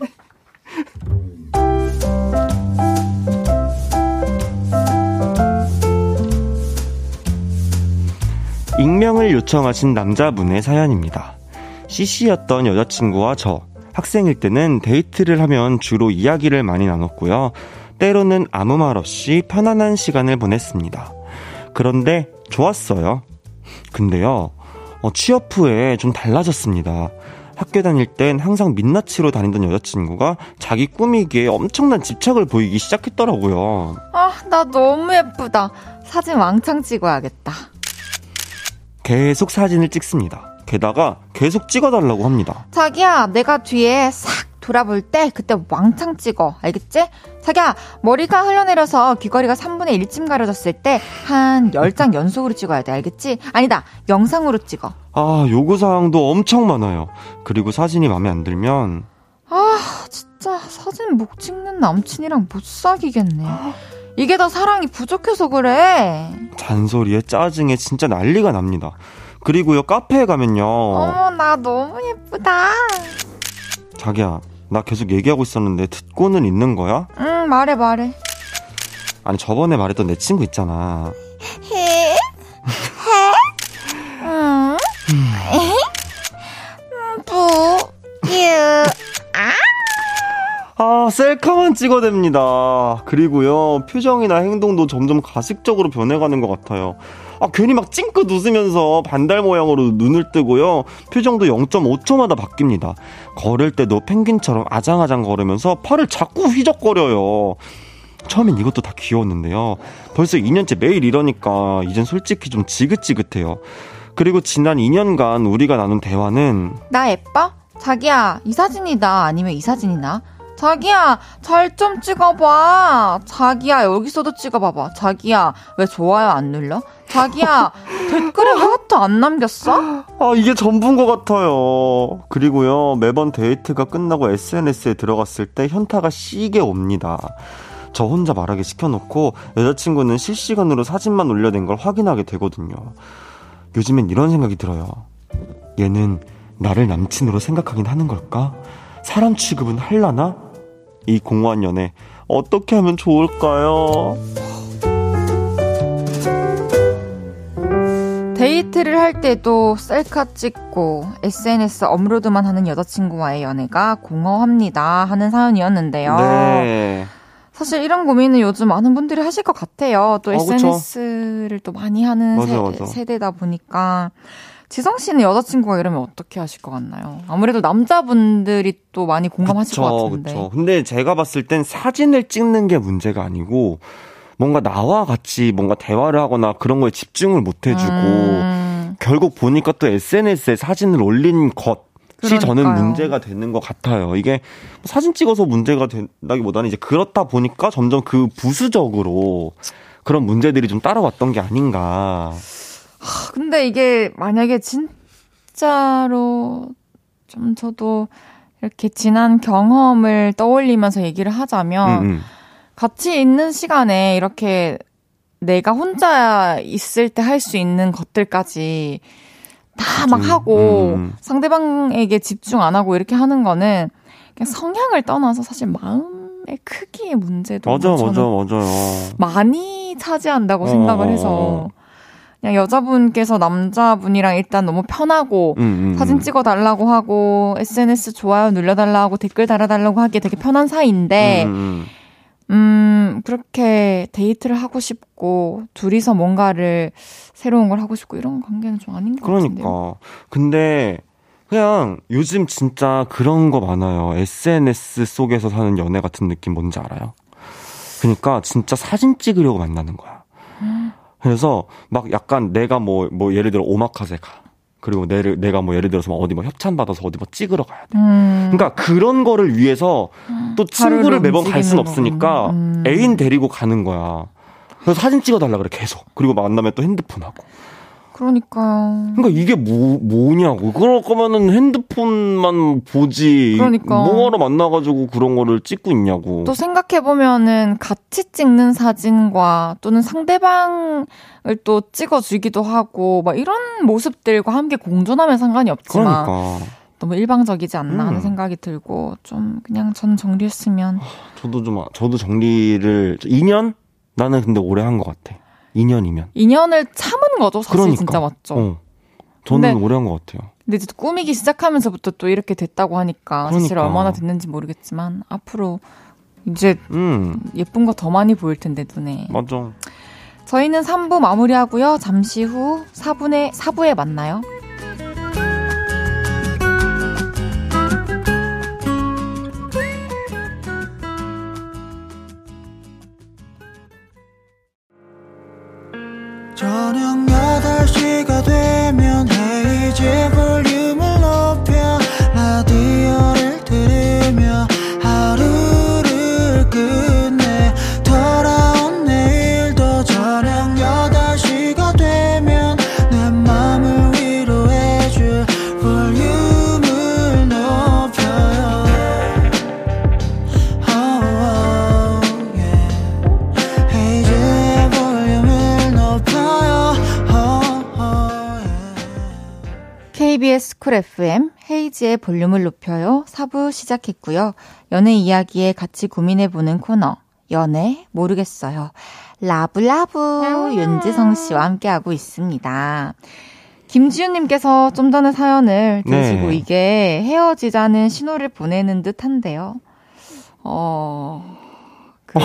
익명을 요청하신 남자분의 사연입니다. CC였던 여자친구와 저, 학생일 때는 데이트를 하면 주로 이야기를 많이 나눴고요. 때로는 아무 말 없이 편안한 시간을 보냈습니다. 그런데 좋았어요. 근데요, 어, 취업 후에 좀 달라졌습니다. 학교 다닐 땐 항상 민낯으로 다니던 여자친구가 자기 꾸미기에 엄청난 집착을 보이기 시작했더라고요. 아, 나 너무 예쁘다. 사진 왕창 찍어야겠다. 계속 사진을 찍습니다. 게다가 계속 찍어달라고 합니다. 자기야, 내가 뒤에 싹 돌아볼 때 그때 왕창 찍어. 알겠지? 자기야, 머리가 흘러내려서 귀걸이가 3분의 1쯤 가려졌을 때 한 10장 연속으로 찍어야 돼. 알겠지? 아니다. 영상으로 찍어. 아, 요구사항도 엄청 많아요. 그리고 사진이 마음에 안 들면, 아, 진짜 사진 못 찍는 남친이랑 못 사귀겠네. 이게 다 사랑이 부족해서 그래. 잔소리에 짜증에 진짜 난리가 납니다. 그리고요, 카페에 가면요. 어머, 나 너무 예쁘다. 자기야, 나 계속 얘기하고 있었는데 듣고는 있는 거야? 응, 말해, 말해. 아니, 저번에 말했던 내 친구 있잖아. 해? 해? 응? 부, 유, 아, 셀카만 찍어댑니다. 그리고요, 표정이나 행동도 점점 가식적으로 변해가는 것 같아요. 아, 괜히 막 찡긋 웃으면서 반달 모양으로 눈을 뜨고요. 표정도 0.5초마다 바뀝니다. 걸을 때도 펭귄처럼 아장아장 걸으면서 팔을 자꾸 휘적거려요. 처음엔 이것도 다 귀여웠는데요. 벌써 2년째 매일 이러니까 이젠 솔직히 좀 지긋지긋해요. 그리고 지난 2년간 우리가 나눈 대화는 나 예뻐? 자기야, 이 사진이다. 아니면 이 사진이 나? 자기야, 잘 좀 찍어봐. 자기야, 여기서도 찍어봐봐. 자기야, 왜 좋아요 안 눌러? 자기야, 댓글에 하나도 안 남겼어? 아, 이게 전부인 것 같아요. 그리고요, 매번 데이트가 끝나고 SNS에 들어갔을 때 현타가 시게 옵니다. 저 혼자 말하게 시켜놓고 여자친구는 실시간으로 사진만 올려낸 걸 확인하게 되거든요. 요즘엔 이런 생각이 들어요. 얘는 나를 남친으로 생각하긴 하는 걸까? 사람 취급은 할라나? 이 공허한 연애 어떻게 하면 좋을까요? 데이트를 할 때도 셀카 찍고 SNS 업로드만 하는 여자친구와의 연애가 공허합니다. 하는 사연이었는데요. 네. 사실 이런 고민은 요즘 많은 분들이 하실 것 같아요. 또 어, 그쵸. SNS를 또 많이 하는 맞아, 세, 맞아. 세대다 보니까 지성 씨는 여자친구가 이러면 어떻게 하실 것 같나요? 아무래도 남자분들이 또 많이 공감하실 것 같은데. 그쵸. 근데 제가 봤을 땐 사진을 찍는 게 문제가 아니고 뭔가 나와 같이 뭔가 대화를 하거나 그런 거에 집중을 못 해주고 음. 결국 보니까 또 SNS에 사진을 올린 것. 이 저는 문제가 되는 것 같아요. 이게 사진 찍어서 문제가 된다기보다는 이제 그렇다 보니까 점점 그 부수적으로 그런 문제들이 좀 따라왔던 게 아닌가. 근데 이게 만약에 진짜로 좀 저도 이렇게 지난 경험을 떠올리면서 얘기를 하자면 음, 음. 같이 있는 시간에 이렇게 내가 혼자 있을 때 할 수 있는 것들까지 다 막 하고 음. 상대방에게 집중 안 하고 이렇게 하는 거는 그냥 성향을 떠나서 사실 마음의 크기의 문제도 맞아 맞아 맞아요 많이 차지한다고 생각을 어, 어, 해서 어. 그냥 여자분께서 남자분이랑 일단 너무 편하고 음, 음, 사진 음. 찍어 달라고 하고 SNS 좋아요 눌러 달라고 댓글 달아 달라고 하기에 되게 편한 사이인데 음, 음, 음, 그렇게 데이트를 하고 싶고 둘이서 뭔가를 새로운 걸 하고 싶고 이런 관계는 좀 아닌 것 그러니까. 같은데요. 근데 그냥 요즘 진짜 그런 거 많아요. SNS 속에서 사는 연애 같은 느낌 뭔지 알아요? 그러니까 진짜 사진 찍으려고 만나는 거야. 그래서 막 약간 내가 뭐, 뭐 예를 들어 오마카세 가. 그리고 내를, 내가 뭐 예를 들어서 막 어디 뭐 협찬 받아서 어디 뭐 찍으러 가야 돼. 음. 그러니까 그런 거를 위해서 또 친구를 매번 갈 순 없으니까 음. 애인 데리고 가는 거야. 그래서 사진 찍어달라 그래 계속. 그리고 만나면 또 핸드폰 하고. 그러니까요. 그러니까 이게 뭐 뭐냐고. 그럴 거면은 핸드폰만 보지. 그러니까. 뭐하러 만나가지고 그런 거를 찍고 있냐고. 또 생각해 보면은 같이 찍는 사진과 또는 상대방을 또 찍어주기도 하고 막 이런 모습들과 함께 공존하면 상관이 없지만. 그러니까. 너무 일방적이지 않나 음. 하는 생각이 들고 좀 그냥 전 정리했으면. 저도 좀 저도 정리를 2년 나는 근데 오래 한 것 같아. 2년이면. 2년을 참은 거죠, 사실 그러니까. 진짜 맞죠. 어. 저는 오래 한 것 같아요. 근데 이제 꾸미기 시작하면서부터 또 이렇게 됐다고 하니까 그러니까. 사실 얼마나 됐는지 모르겠지만 앞으로 이제 음. 예쁜 거 더 많이 보일 텐데 눈에. 맞아. 저희는 3부 마무리하고요. 잠시 후 4분에 4부에 만나요. 헤이 쿨 FM 헤이즈의 볼륨을 높여요. 4부 시작했고요. 연애 이야기에 같이 고민해보는 코너. 연애 모르겠어요. 라브라브 윤지성 씨와 함께하고 있습니다. 김지윤님께서 좀 전에 사연을 들으시고 네. 이게 헤어지자는 신호를 보내는 듯 한데요. 어, 그,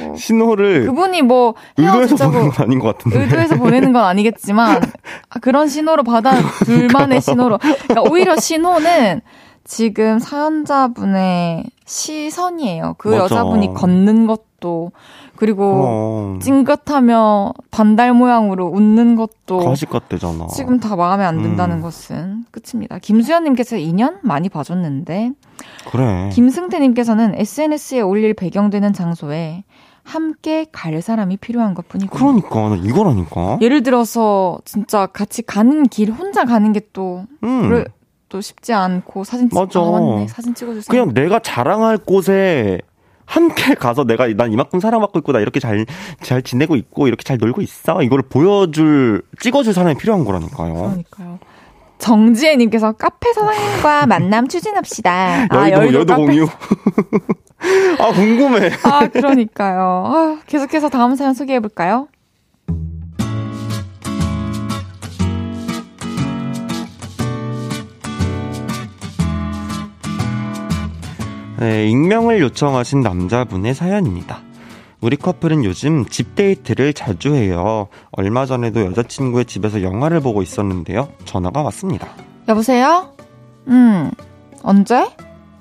뭐 신호를 그분이 뭐 의도해서 보내는 건 아닌 것 같은데 의도해서 보내는 건 아니겠지만 아, 그런 신호로 받아 둘만의 신호로 그러니까 오히려 신호는 지금 사연자분의 시선이에요. 그 맞아. 여자분이 걷는 것도 그리고 어. 찡긋하며 반달 모양으로 웃는 것도 가식 같대잖아. 지금 다 마음에 안 든다는 음. 것은 끝입니다. 김수현님께서 2년 많이 봐줬는데 그래. 김승태님께서는 SNS에 올릴 배경되는 장소에 함께 갈 사람이 필요한 것 뿐이고. 그러니까, 이거라니까. 예를 들어서, 진짜 같이 가는 길, 혼자 가는 게 또, 음. 또 쉽지 않고 사진 찍 맞아. 아, 맞네. 사진 찍어주세요. 그냥 내가 자랑할 곳에 함께 가서 내가 난 이만큼 사랑받고 있고 나 이렇게 잘 잘 지내고 있고 이렇게 잘 놀고 있어 이거를 보여줄 찍어줄 사람이 필요한 거라니까요. 그러니까요. 정지혜님께서 카페 사장님과 만남 추진합시다. 아, 여의도, 여의도 공유. 아, 궁금해. 아, 그러니까요. 아, 계속해서 다음 사연 소개해 볼까요? 네, 익명을 요청하신 남자분의 사연입니다. 우리 커플은 요즘 집 데이트를 자주 해요. 얼마 전에도 여자친구의 집에서 영화를 보고 있었는데요. 전화가 왔습니다. 여보세요? 음, 언제?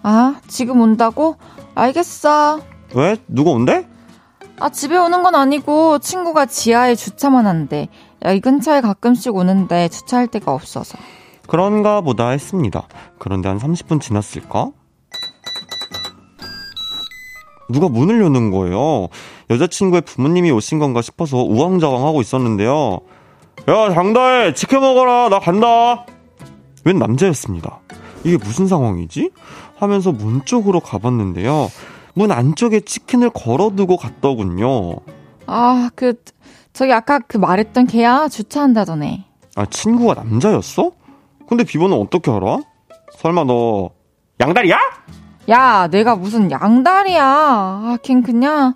아, 지금 온다고? 알겠어. 왜? 누가 온대? 아, 집에 오는 건 아니고 친구가 지하에 주차만 한대. 야, 이 근처에 가끔씩 오는데 주차할 데가 없어서. 그런가 보다 했습니다. 그런데 한 30분 지났을까? 누가 문을 여는 거예요. 여자친구의 부모님이 오신 건가 싶어서 우왕좌왕하고 있었는데요. 야, 장다해! 지켜 먹어라! 나 간다! 웬 남자였습니다. 이게 무슨 상황이지? 하면서 문 쪽으로 가봤는데요. 문 안쪽에 치킨을 걸어두고 갔더군요. 아, 그, 저기 아까 그 말했던 걔야 주차한다더네. 아, 친구가 남자였어? 근데 비번은 어떻게 알아? 설마 너 양다리야? 야, 내가 무슨 양다리야. 아, 걘 그냥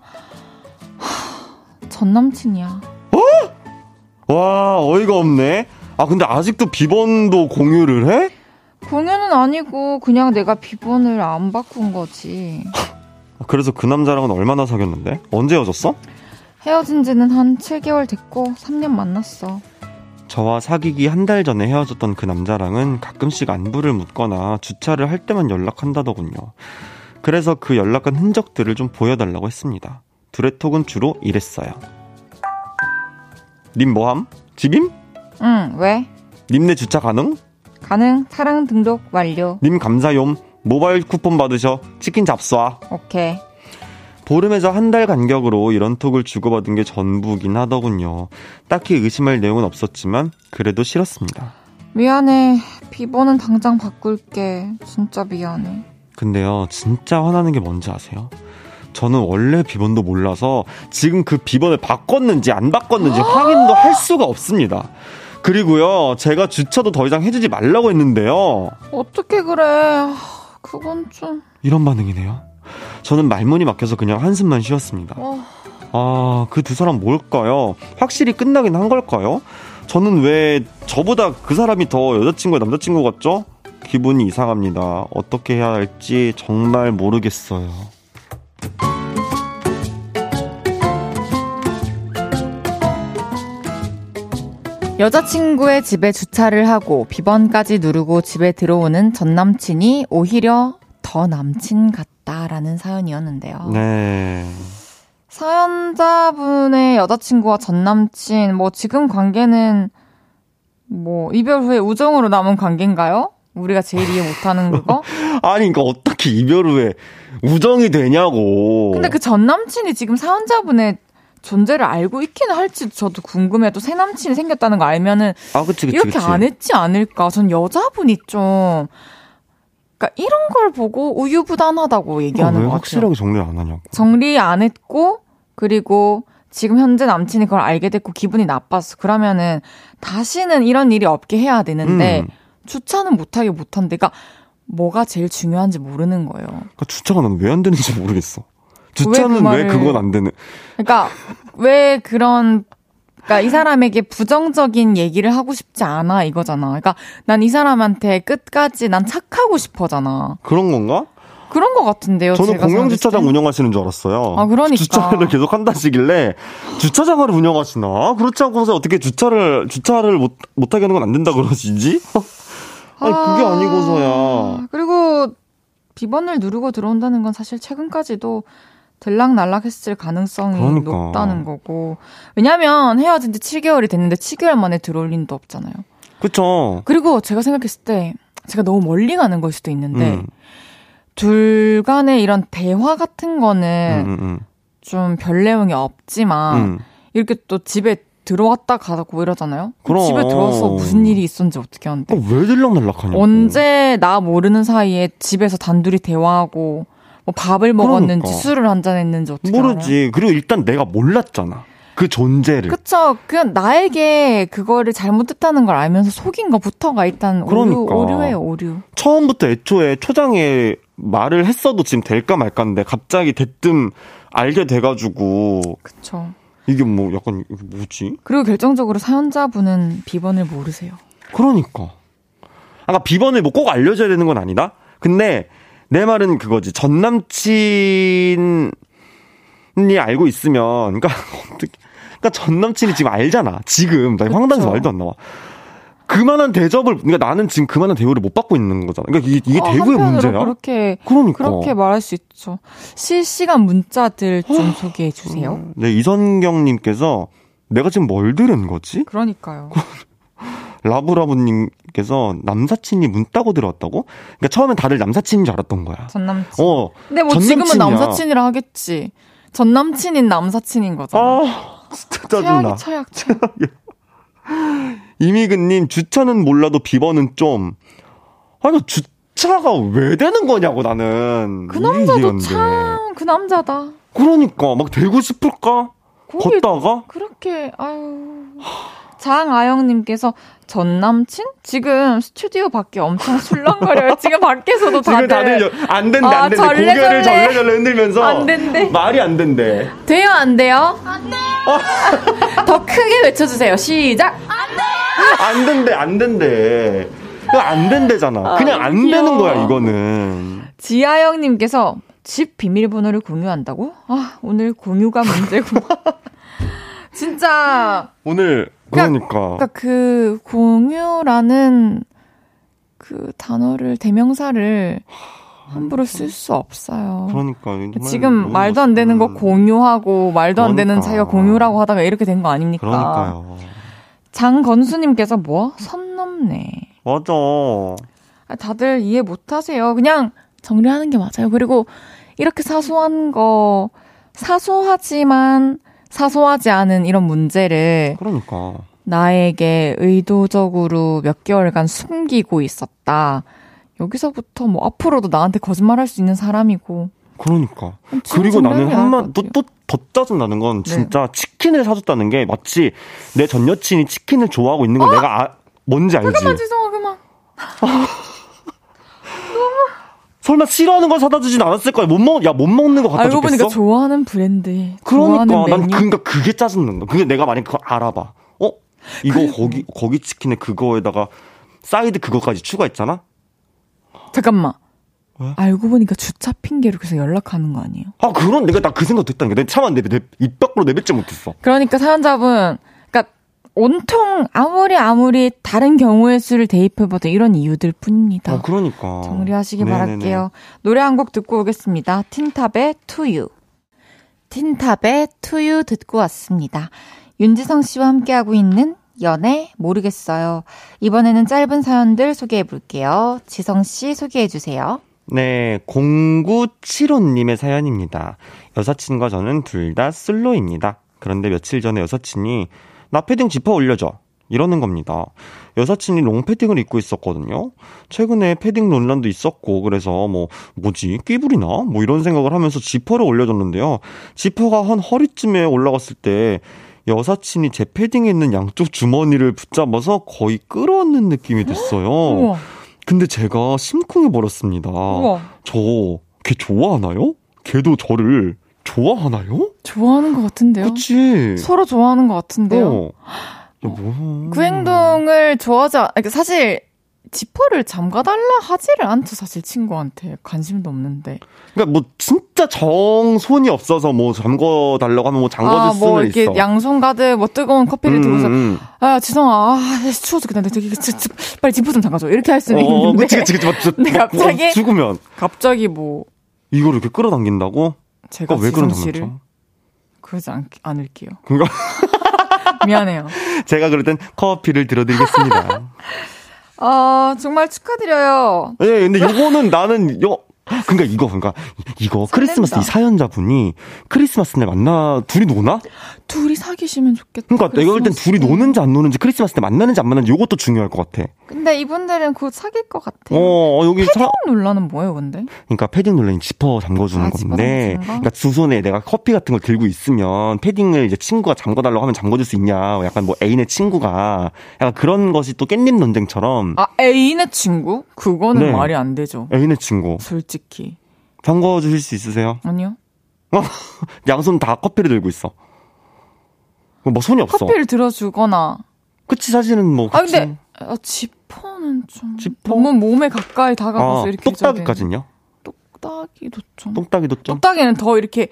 하, 전 남친이야. 어? 와, 어이가 없네. 아, 근데 아직도 비번도 공유를 해? 공유는 아니고 그냥 내가 비번을 안 바꾼 거지. 그래서 그 남자랑은 얼마나 사귀었는데? 언제 헤어졌어? 헤어진 지는 한 7개월 됐고 3년 만났어. 저와 사귀기 한 달 전에 헤어졌던 그 남자랑은 가끔씩 안부를 묻거나 주차를 할 때만 연락한다더군요. 그래서 그 연락한 흔적들을 좀 보여달라고 했습니다. 둘의 톡은 주로 이랬어요. 님 뭐함? 집임? 응, 왜? 님네 주차 가능? 가능. 차량 등록 완료. 님 감사용. 모바일 쿠폰 받으셔. 치킨 잡쏴. 오케이. 보름에서 한 달 간격으로 이런 톡을 주고받은 게 전부긴 하더군요. 딱히 의심할 내용은 없었지만 그래도 싫었습니다. 미안해. 비번은 당장 바꿀게. 진짜 미안해. 근데요, 진짜 화나는 게 뭔지 아세요? 저는 원래 비번도 몰라서 지금 그 비번을 바꿨는지 안 바꿨는지 확인도 할 수가 없습니다. 그리고요, 제가 주차도 더 이상 해주지 말라고 했는데요. 어떻게 그래. 그건 좀. 이런 반응이네요. 저는 말문이 막혀서 그냥 한숨만 쉬었습니다. 어. 아, 그 두 사람 뭘까요? 확실히 끝나긴 한 걸까요? 저는 왜 저보다 그 사람이 더 여자친구의 남자친구 같죠? 기분이 이상합니다. 어떻게 해야 할지 정말 모르겠어요. 여자친구의 집에 주차를 하고 비번까지 누르고 집에 들어오는 전 남친이 오히려 더 남친 같다라는 사연이었는데요. 네. 사연자분의 여자친구와 전 남친, 뭐 지금 관계는 뭐 이별 후에 우정으로 남은 관계인가요? 우리가 제일 이해 못하는 그거? 아니, 그러니까 어떻게 이별 후에 우정이 되냐고. 근데 그 전 남친이 지금 사연자분의 존재를 알고 있기는 할지도 저도 궁금해요. 또새 남친이 생겼다는 거 알면은 아, 그치, 그치, 이렇게 그치. 안 했지 않을까? 전 여자분이 좀 그러니까 이런 걸 보고 우유부단하다고 얘기하는 왜것 같아요. 확실하게 정리를 안 하냐고. 정리 안 했고 그리고 지금 현재 남친이 그걸 알게 됐고 기분이 나빴어. 그러면은 다시는 이런 일이 없게 해야 되는데 음. 주차는 못하게 못한데 그러니까 뭐가 제일 중요한지 모르는 거예요. 그러니까 주차가 난 왜 안 되는지 모르겠어. 주차는 그왜 그건 안 되는? 그러니까 왜 그런 그러니까 이 사람에게 부정적인 얘기를 하고 싶지 않아 이거잖아. 그러니까 난 이 사람한테 끝까지 난 착하고 싶어잖아. 그런 건가? 그런 것 같은데요. 저는 공영 주차장 땐. 운영하시는 줄 알았어요. 아, 그러니까. 주차를 계속 한다시길래 주차장을 운영하시나? 그렇지 않고서 어떻게 주차를 주차를 못 못하게 하는 건 안 된다 그러시지? 아니 그게 아, 아니고서야. 그리고 비번을 누르고 들어온다는 건 사실 최근까지도 들락날락했을 가능성이 그러니까. 높다는 거고. 왜냐면 헤어진 지 7개월이 됐는데 7개월 만에 들어올 리도 없잖아요. 그쵸? 그리고 제가 생각했을 때 제가 너무 멀리 가는 걸 수도 있는데 음, 둘 간의 이런 대화 같은 거는 음, 음, 좀별 내용이 없지만 음. 이렇게 또 집에 들어왔다 가고 이러잖아요. 그럼. 집에 들어와서 무슨 일이 있었는지 어떻게 하는데. 어, 왜 들락날락하냐고. 언제 나 모르는 사이에 집에서 단둘이 대화하고 뭐 밥을 먹었는지 그러니까. 술을 한 잔 했는지 어떻게 알아요? 모르지. 그리고 일단 내가 몰랐잖아. 그 존재를. 그쵸. 그냥 나에게 그거를 잘못했다는 걸 알면서 속인 거부터가 일단 오류, 그러니까. 오류예요, 오류. 처음부터 애초에 초장에 말을 했어도 지금 될까 말까인데 갑자기 대뜸 알게 돼가지고 그쵸. 이게 뭐 약간 뭐지? 그리고 결정적으로 사연자분은 비번을 모르세요. 그러니까. 아까 비번을 뭐 꼭 알려줘야 되는 건 아니다? 근데 내 말은 그거지. 전 남친이 알고 있으면, 그러니까 어떻게, 그러니까 전 남친이 지금 알잖아. 지금 나 황당해서. 말도 안 나와. 그만한 대접을 그러니까 나는 지금 그만한 대우를 못 받고 있는 거잖아. 그러니까 이게, 이게 어, 대우의 한편으로 문제야. 그렇게 그러니까. 그렇게 말할 수 있죠. 실시간 문자들 좀 소개해 주세요. 네, 이선경님께서 내가 지금 뭘 들은 거지? 그러니까요. 라브라브님께서 남사친이 문 따고 들어왔다고? 그러니까 처음엔 다들 남사친인 줄 알았던 거야. 전 남친. 어. 근데 뭐전 지금은. 남사친이라 하겠지. 전 남친인 남사친인 거잖아. 아, 진짜 짜증나. 최악이 최악. 이미근님, 주차는 몰라도 비번은 좀. 아니, 주차가 왜 되는 거냐고, 나는. 그 남자도. 참 그 남자다. 그러니까, 막 되고 싶을까? 걷다가? 그렇게 아유. 장아영님께서 전 남친? 지금 스튜디오 밖에 엄청 술렁거려요. 지금 밖에서도 지금 다들, 다들 여- 안 된대, 아, 안 된대. 절레절레. 고개를 절레 절레 흔들면서. 안 된대. 말이 안 된대. 돼요 안 돼요? 안 돼요. 더 크게 외쳐주세요. 시작. 안 된대, 안 된대. 안 된대잖아. 아, 그냥 안 귀여워. 되는 거야, 이거는. 지아영님께서 집 비밀번호를 공유한다고? 아 오늘 공유가 문제고. 진짜 오늘, 그러니까- 그러니까. 그러니까 그 공유라는 그 단어를 대명사를 함부로 쓸 수 없어요. 그러니까. 지금 말도 안 되는 거 공유하고 말도 안 되는 그러니까. 사이가 공유라고 하다가 이렇게 된 거 아닙니까? 그러니까요. 장건수님께서 뭐? 선 넘네. 맞아. 아, 다들 이해 못 하세요. 그냥 정리하는 게 맞아요. 그리고 이렇게 사소한 거, 사소하지만 사소하지 않은 이런 문제를 그러니까. 나에게 의도적으로 몇 개월간 숨기고 있었다. 여기서부터 뭐 앞으로도 나한테 거짓말할 수 있는 사람이고. 그러니까. 지금 그리고 나는 한마 나을 것 또, 같아요. 또, 더 짜증 나는 건 네. 진짜 치킨을 사줬다는 게 마치 내 전 여친이 치킨을 좋아하고 있는 걸 내가 아, 뭔지 알지? 잠깐만 죄송하 그만. 설마 싫어하는 걸 사다 주진 않았을 거야. 못 먹, 야, 못 먹는 거 갖다 알고 보니까 줬겠어? 좋아하는 브랜드. 그러니까 좋아하는 난 메뉴. 그러니까 그게 짜증난다. 그게 내가 만약 그거 알아봐. 어? 이거 거기 거기 치킨에 그거에다가 사이드 그거까지 추가했잖아. 잠깐만. 왜? 알고 보니까 주차 핑계로 그래서 연락하는 거 아니에요? 아 그런 내가 나 그 생각 됐다는 게. 내 차만 내, 내, 입 밖으로 내뱉지 못했어. 그러니까 사연자분, 온통 아무리 아무리 다른 경우의 수를 대입해봐도 이런 이유들 뿐입니다. 아 그러니까. 정리하시기 네네네. 바랄게요. 노래 한 곡 듣고 오겠습니다. 틴탑의 You. 틴탑의 You 듣고 왔습니다. 윤지성 씨와 함께하고 있는 연애 모르겠어요. 이번에는 짧은 사연들 소개해 볼게요. 지성 씨 소개해 주세요. 네, 0975님의 사연입니다. 여사친과 저는 둘다 솔로입니다. 그런데 며칠 전에 여사친이 나 패딩 지퍼 올려줘. 이러는 겁니다. 여사친이 롱패딩을 입고 있었거든요. 최근에 패딩 논란도 있었고, 그래서 뭐, 뭐지? 끼부리나? 뭐 이런 생각을 하면서 지퍼를 올려줬는데요. 지퍼가 한 허리쯤에 올라갔을 때, 여사친이 제 패딩에 있는 양쪽 주머니를 붙잡아서 거의 끌어안는 느낌이 됐어요. 근데 제가 심쿵해 버렸습니다. 저, 걔 좋아하나요? 걔도 저를 좋아하나요? 좋아하는 것 같은데요? 그치? 서로 좋아하는 것 같은데요? 어. 야, 뭐. 그 행동을 좋아하지, 않- 그러니까 사실, 지퍼를 잠가달라 하지를 않죠, 사실 친구한테. 관심도 없는데. 그러니까 뭐, 진짜 정손이 없어서 뭐, 잠궈 달라고 하면 뭐, 잠궈줄 아, 수는 뭐, 이렇게 있어. 양손 가득 뭐 뜨거운 커피를 음, 들고서, 음, 아, 지성아, 아, 추워서 그냥 저기, 저, 저, 빨리 지퍼 좀 잠가줘. 이렇게 할 수는 어, 있는데. 그치, 그치, 그치. 막, 저- 근데 막, 갑자기? 어, 죽으면. 갑자기 뭐, 이거를 이렇게 끌어당긴다고? 제가 왜 그런 장난쳐? 그러지 않, 않을게요. 그러니까 미안해요. 제가 그럴 땐 커피를 들어드리겠습니다. 아, 정말 축하드려요. 예, 근데 요거는 나는 요 그러니까 이거 그러니까 이거 크리스마스 이 사연자분이 크리스마스 날 만나 둘이 노나? 둘이 사귀시면 좋겠다. 그러니까 내가 볼땐 크리스마스 둘이 때. 노는지 안 노는지 크리스마스 때 만나는지 안 만나는지 요것도 중요할 것 같아. 근데 이분들은 곧 사귈 것 같아요. 어, 어, 여기 패딩 사, 논란은 뭐예요, 근데? 그러니까 패딩 논란이 지퍼 잠궈주는 아, 건데? 그러니까 두 손에 내가 커피 같은 걸 들고 있으면 패딩을 이제 친구가 잠궈달라고 하면 잠궈줄 수 있냐, 약간 뭐 애인의 친구가 약간 그런 것이 또 깻잎 논쟁처럼 아, 애인의 친구? 그거는 네. 말이 안 되죠. 애인의 친구 솔직히. 잠궈주실 수 있으세요? 아니요. 양손 다 커피를 들고 있어. 뭐 손이 없어. 커피를 들어주거나. 그치 사실은 뭐 아, 그치. 근데, 아, 지퍼는 좀. 지퍼? 너무 몸에 가까이 다가가서 아, 이렇게. 똑딱이까지는요? 똑딱이도 좀. 똑딱이도 좀. 똑딱이는 더 이렇게,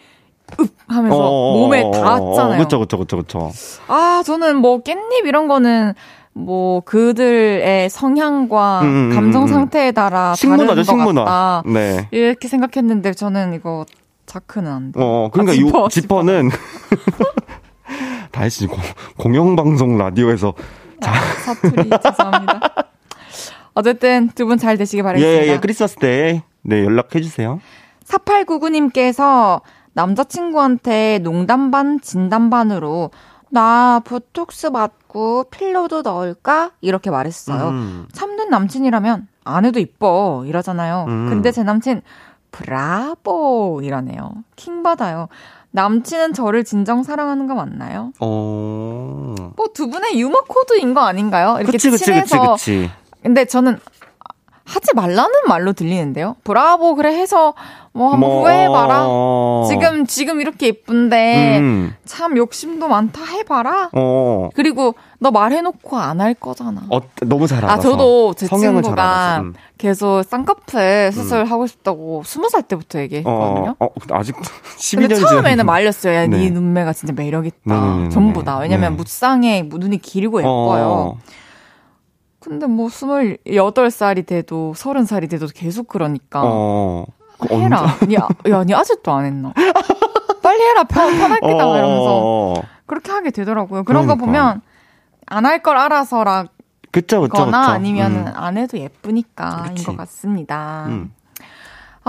윽! 하면서 어, 어, 몸에 어, 어, 닿았잖아요. 그쵸, 그쵸, 그쵸, 그쵸. 아, 저는 뭐 깻잎 이런 거는 뭐 그들의 성향과 음, 음, 음 감정 음. 상태에 따라 식문화죠, 식문화. 같다. 네. 이렇게 생각했는데 저는 이거 자크는 안 돼. 어, 그러니까 아, 지퍼, 요 지퍼 는 다혜 씨 공영 방송 라디오에서 자. 아, 사투리 죄송합니다. 어쨌든 두 분 잘 되시길 바라겠습니다. 예, 예, 크리스마스 때 네, 연락해 주세요. 4899님께서 남자친구한테 농담 반 진담 반으로 나 보톡스 맞고 필러도 넣을까? 이렇게 말했어요. 음. 참된 남친이라면 안 해도 이뻐 이러잖아요. 음. 근데 제 남친 브라보 이러네요. 킹 받아요. 남친은 저를 진정 사랑하는 거 맞나요? 어. 뭐 두 분의 유머 코드인 거 아닌가요? 이렇게 그치, 그치, 친해서. 그치, 그치. 근데 저는 하지 말라는 말로 들리는데요. 브라보 그래 해서 뭐 한번 뭐, 후회해봐라. 어... 지금 지금 이렇게 예쁜데 음. 참 욕심도 많다 해봐라. 어... 그리고 너 말해놓고 안 할 거잖아. 어, 너무 잘 알아. 아 저도 제 친구가 음. 계속 쌍꺼풀 수술하고 음. 싶다고 스무 살 때부터 얘기했거든요. 어, 어, 아직 12년 처음에는 말렸어요. 야, 네. 네 눈매가 진짜 매력 있다. 네, 네, 네 전부 다. 왜냐면 네. 무쌍에 눈이 길고 예뻐요. 어. 근데 뭐 28살이 돼도 30살이 돼도 계속 그러니까. 어. 그 해라. 야, 야, 니 아직도 안 했나? 빨리 해라. 편, 편할 게다. 어. 이러면서. 그렇게 하게 되더라고요. 그런 그러니까. 거 보면 안 할 걸 알아서라. 그쵸, 그쵸, 거나 그쵸. 아니면 음. 안 해도 예쁘니까인 것 같습니다. 음.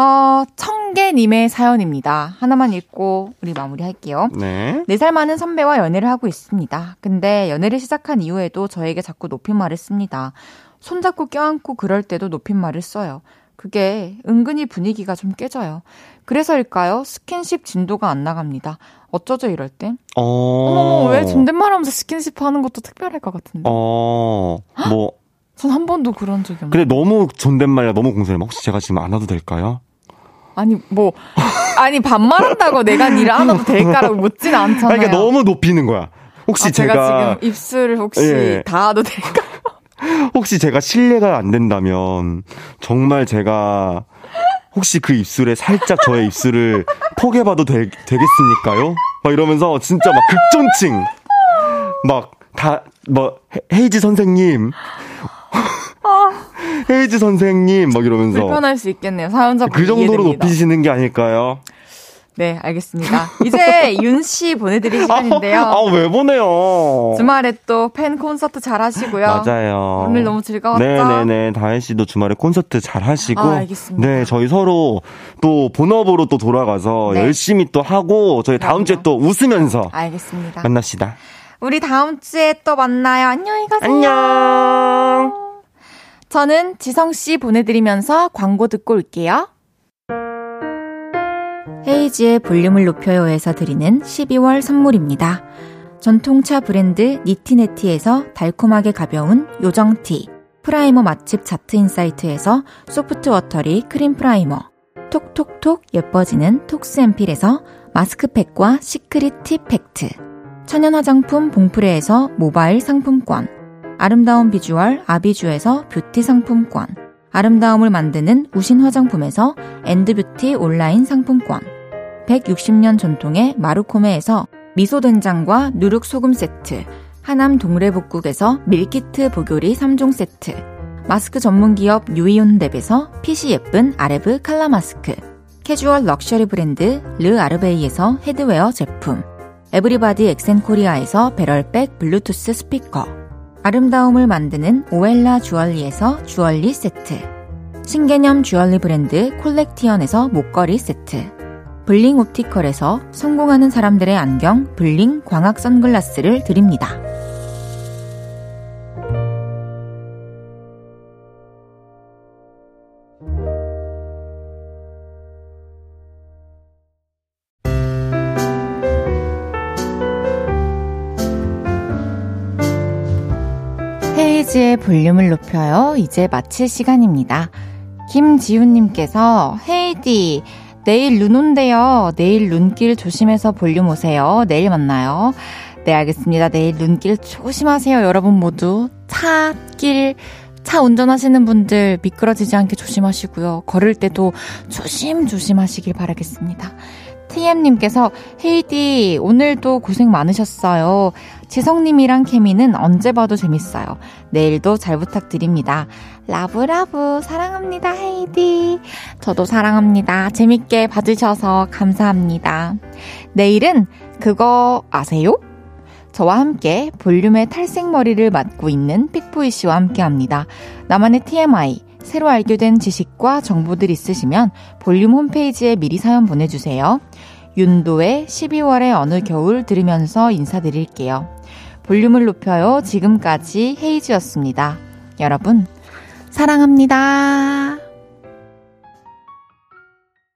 어, 청개님의 사연입니다. 하나만 읽고 우리 마무리할게요. 네. 4살 많은 선배와 연애를 하고 있습니다. 근데 연애를 시작한 이후에도 저에게 자꾸 높임말을 씁니다. 손잡고 껴안고 그럴 때도 높임말을 써요. 그게 은근히 분위기가 좀 깨져요. 그래서일까요? 스킨십 진도가 안 나갑니다. 어쩌죠 이럴 땐? 어... 어머 왜 존댓말 하면서 스킨십 하는 것도 특별할 것 같은데. 어... 뭐... 전 한 번도 그런 적이 없는데. 근데 너무 존댓말이야 너무 공손해. 혹시 제가 지금 안 와도 될까요? 아니 뭐 아니 반말한다고 내가 일을 안 해도 될까라고 묻지는 않잖아요. 그러니까 너무 높이는 거야. 혹시 아, 제가, 제가, 지금 입술 혹시 예. 닿아도 될까? 혹시 제가 실례가 안 된다면 정말 제가 혹시 그 입술에 살짝 저의 입술을 포개봐도 되, 되겠습니까요? 막 이러면서 진짜 막 극존칭 막 다 뭐 헤이즈 선생님 헤이즈 선생님 막 이러면서 불편할 수 있겠네요. 사연자 그 정도로 이해됩니다. 높이시는 게 아닐까요? 네, 알겠습니다. 이제 윤 씨 보내드릴 시간인데요. 아, 왜 보내요? 주말에 또 팬 콘서트 잘 하시고요. 맞아요. 오늘 너무 즐거웠죠? 네네네. 다혜 씨도 주말에 콘서트 잘 하시고. 아, 알겠습니다. 네, 저희 서로 또 본업으로 또 돌아가서 네. 열심히 또 하고, 저희 다음 그럼요. 주에 또 웃으면서. 알겠습니다. 만납시다. 우리 다음 주에 또 만나요. 안녕히 가세요. 안녕. 저는 지성 씨 보내드리면서 광고 듣고 올게요. 헤이즈의 볼륨을 높여요에서 드리는 12월 선물입니다. 전통차 브랜드 니티네티에서 달콤하게 가벼운 요정티, 프라이머 맛집 자트인사이트에서 소프트 워터리 크림 프라이머, 톡톡톡 예뻐지는 톡스앰필에서 마스크팩과 시크릿 티 팩트, 천연 화장품 봉프레에서 모바일 상품권, 아름다운 비주얼 아비주에서 뷰티 상품권, 아름다움을 만드는 우신 화장품에서 엔드뷰티 온라인 상품권, 160년 전통의 마루코메에서 미소된장과 누룩소금 세트, 하남 동래복국에서 밀키트 복요리 3종 세트, 마스크 전문 기업 유이온랩에서 핏이 예쁜 아레브 칼라 마스크, 캐주얼 럭셔리 브랜드 르 아르베이에서 headwear 제품, 에브리바디 엑센코리아에서 배럴백 블루투스 스피커, 아름다움을 만드는 오엘라 주얼리에서 주얼리 세트. 신개념 주얼리 브랜드 콜렉티언에서 목걸이 세트. 블링 옵티컬에서 성공하는 사람들의 안경 블링 광학 선글라스를 드립니다. 홈이지의 볼륨을 높여요. 이제 마칠 시간입니다. 김지훈님께서 헤이디 내일 눈 온대요. 내일 눈길 조심해서 볼륨 오세요. 내일 만나요. 네 알겠습니다. 내일 눈길 조심하세요. 여러분 모두 차, 길, 차 운전하시는 분들 미끄러지지 않게 조심하시고요. 걸을 때도 조심조심 하시길 바라겠습니다. TM님께서 헤이디 오늘도 고생 많으셨어요. 지성님이랑 케미는 언제 봐도 재밌어요. 내일도 잘 부탁드립니다. 라브라브 사랑합니다 헤이디. 저도 사랑합니다. 재밌게 봐주셔서 감사합니다. 내일은 그거 아세요? 저와 함께 볼륨의 탈색머리를 맡고 있는 픽보이 씨와 함께 합니다. 나만의 TMI, 새로 알게 된 지식과 정보들 있으시면 볼륨 홈페이지에 미리 사연 보내주세요. 윤도의 12월의 어느 겨울 들으면서 인사드릴게요. 볼륨을 높여요. 지금까지 헤이즈였습니다. 여러분, 사랑합니다.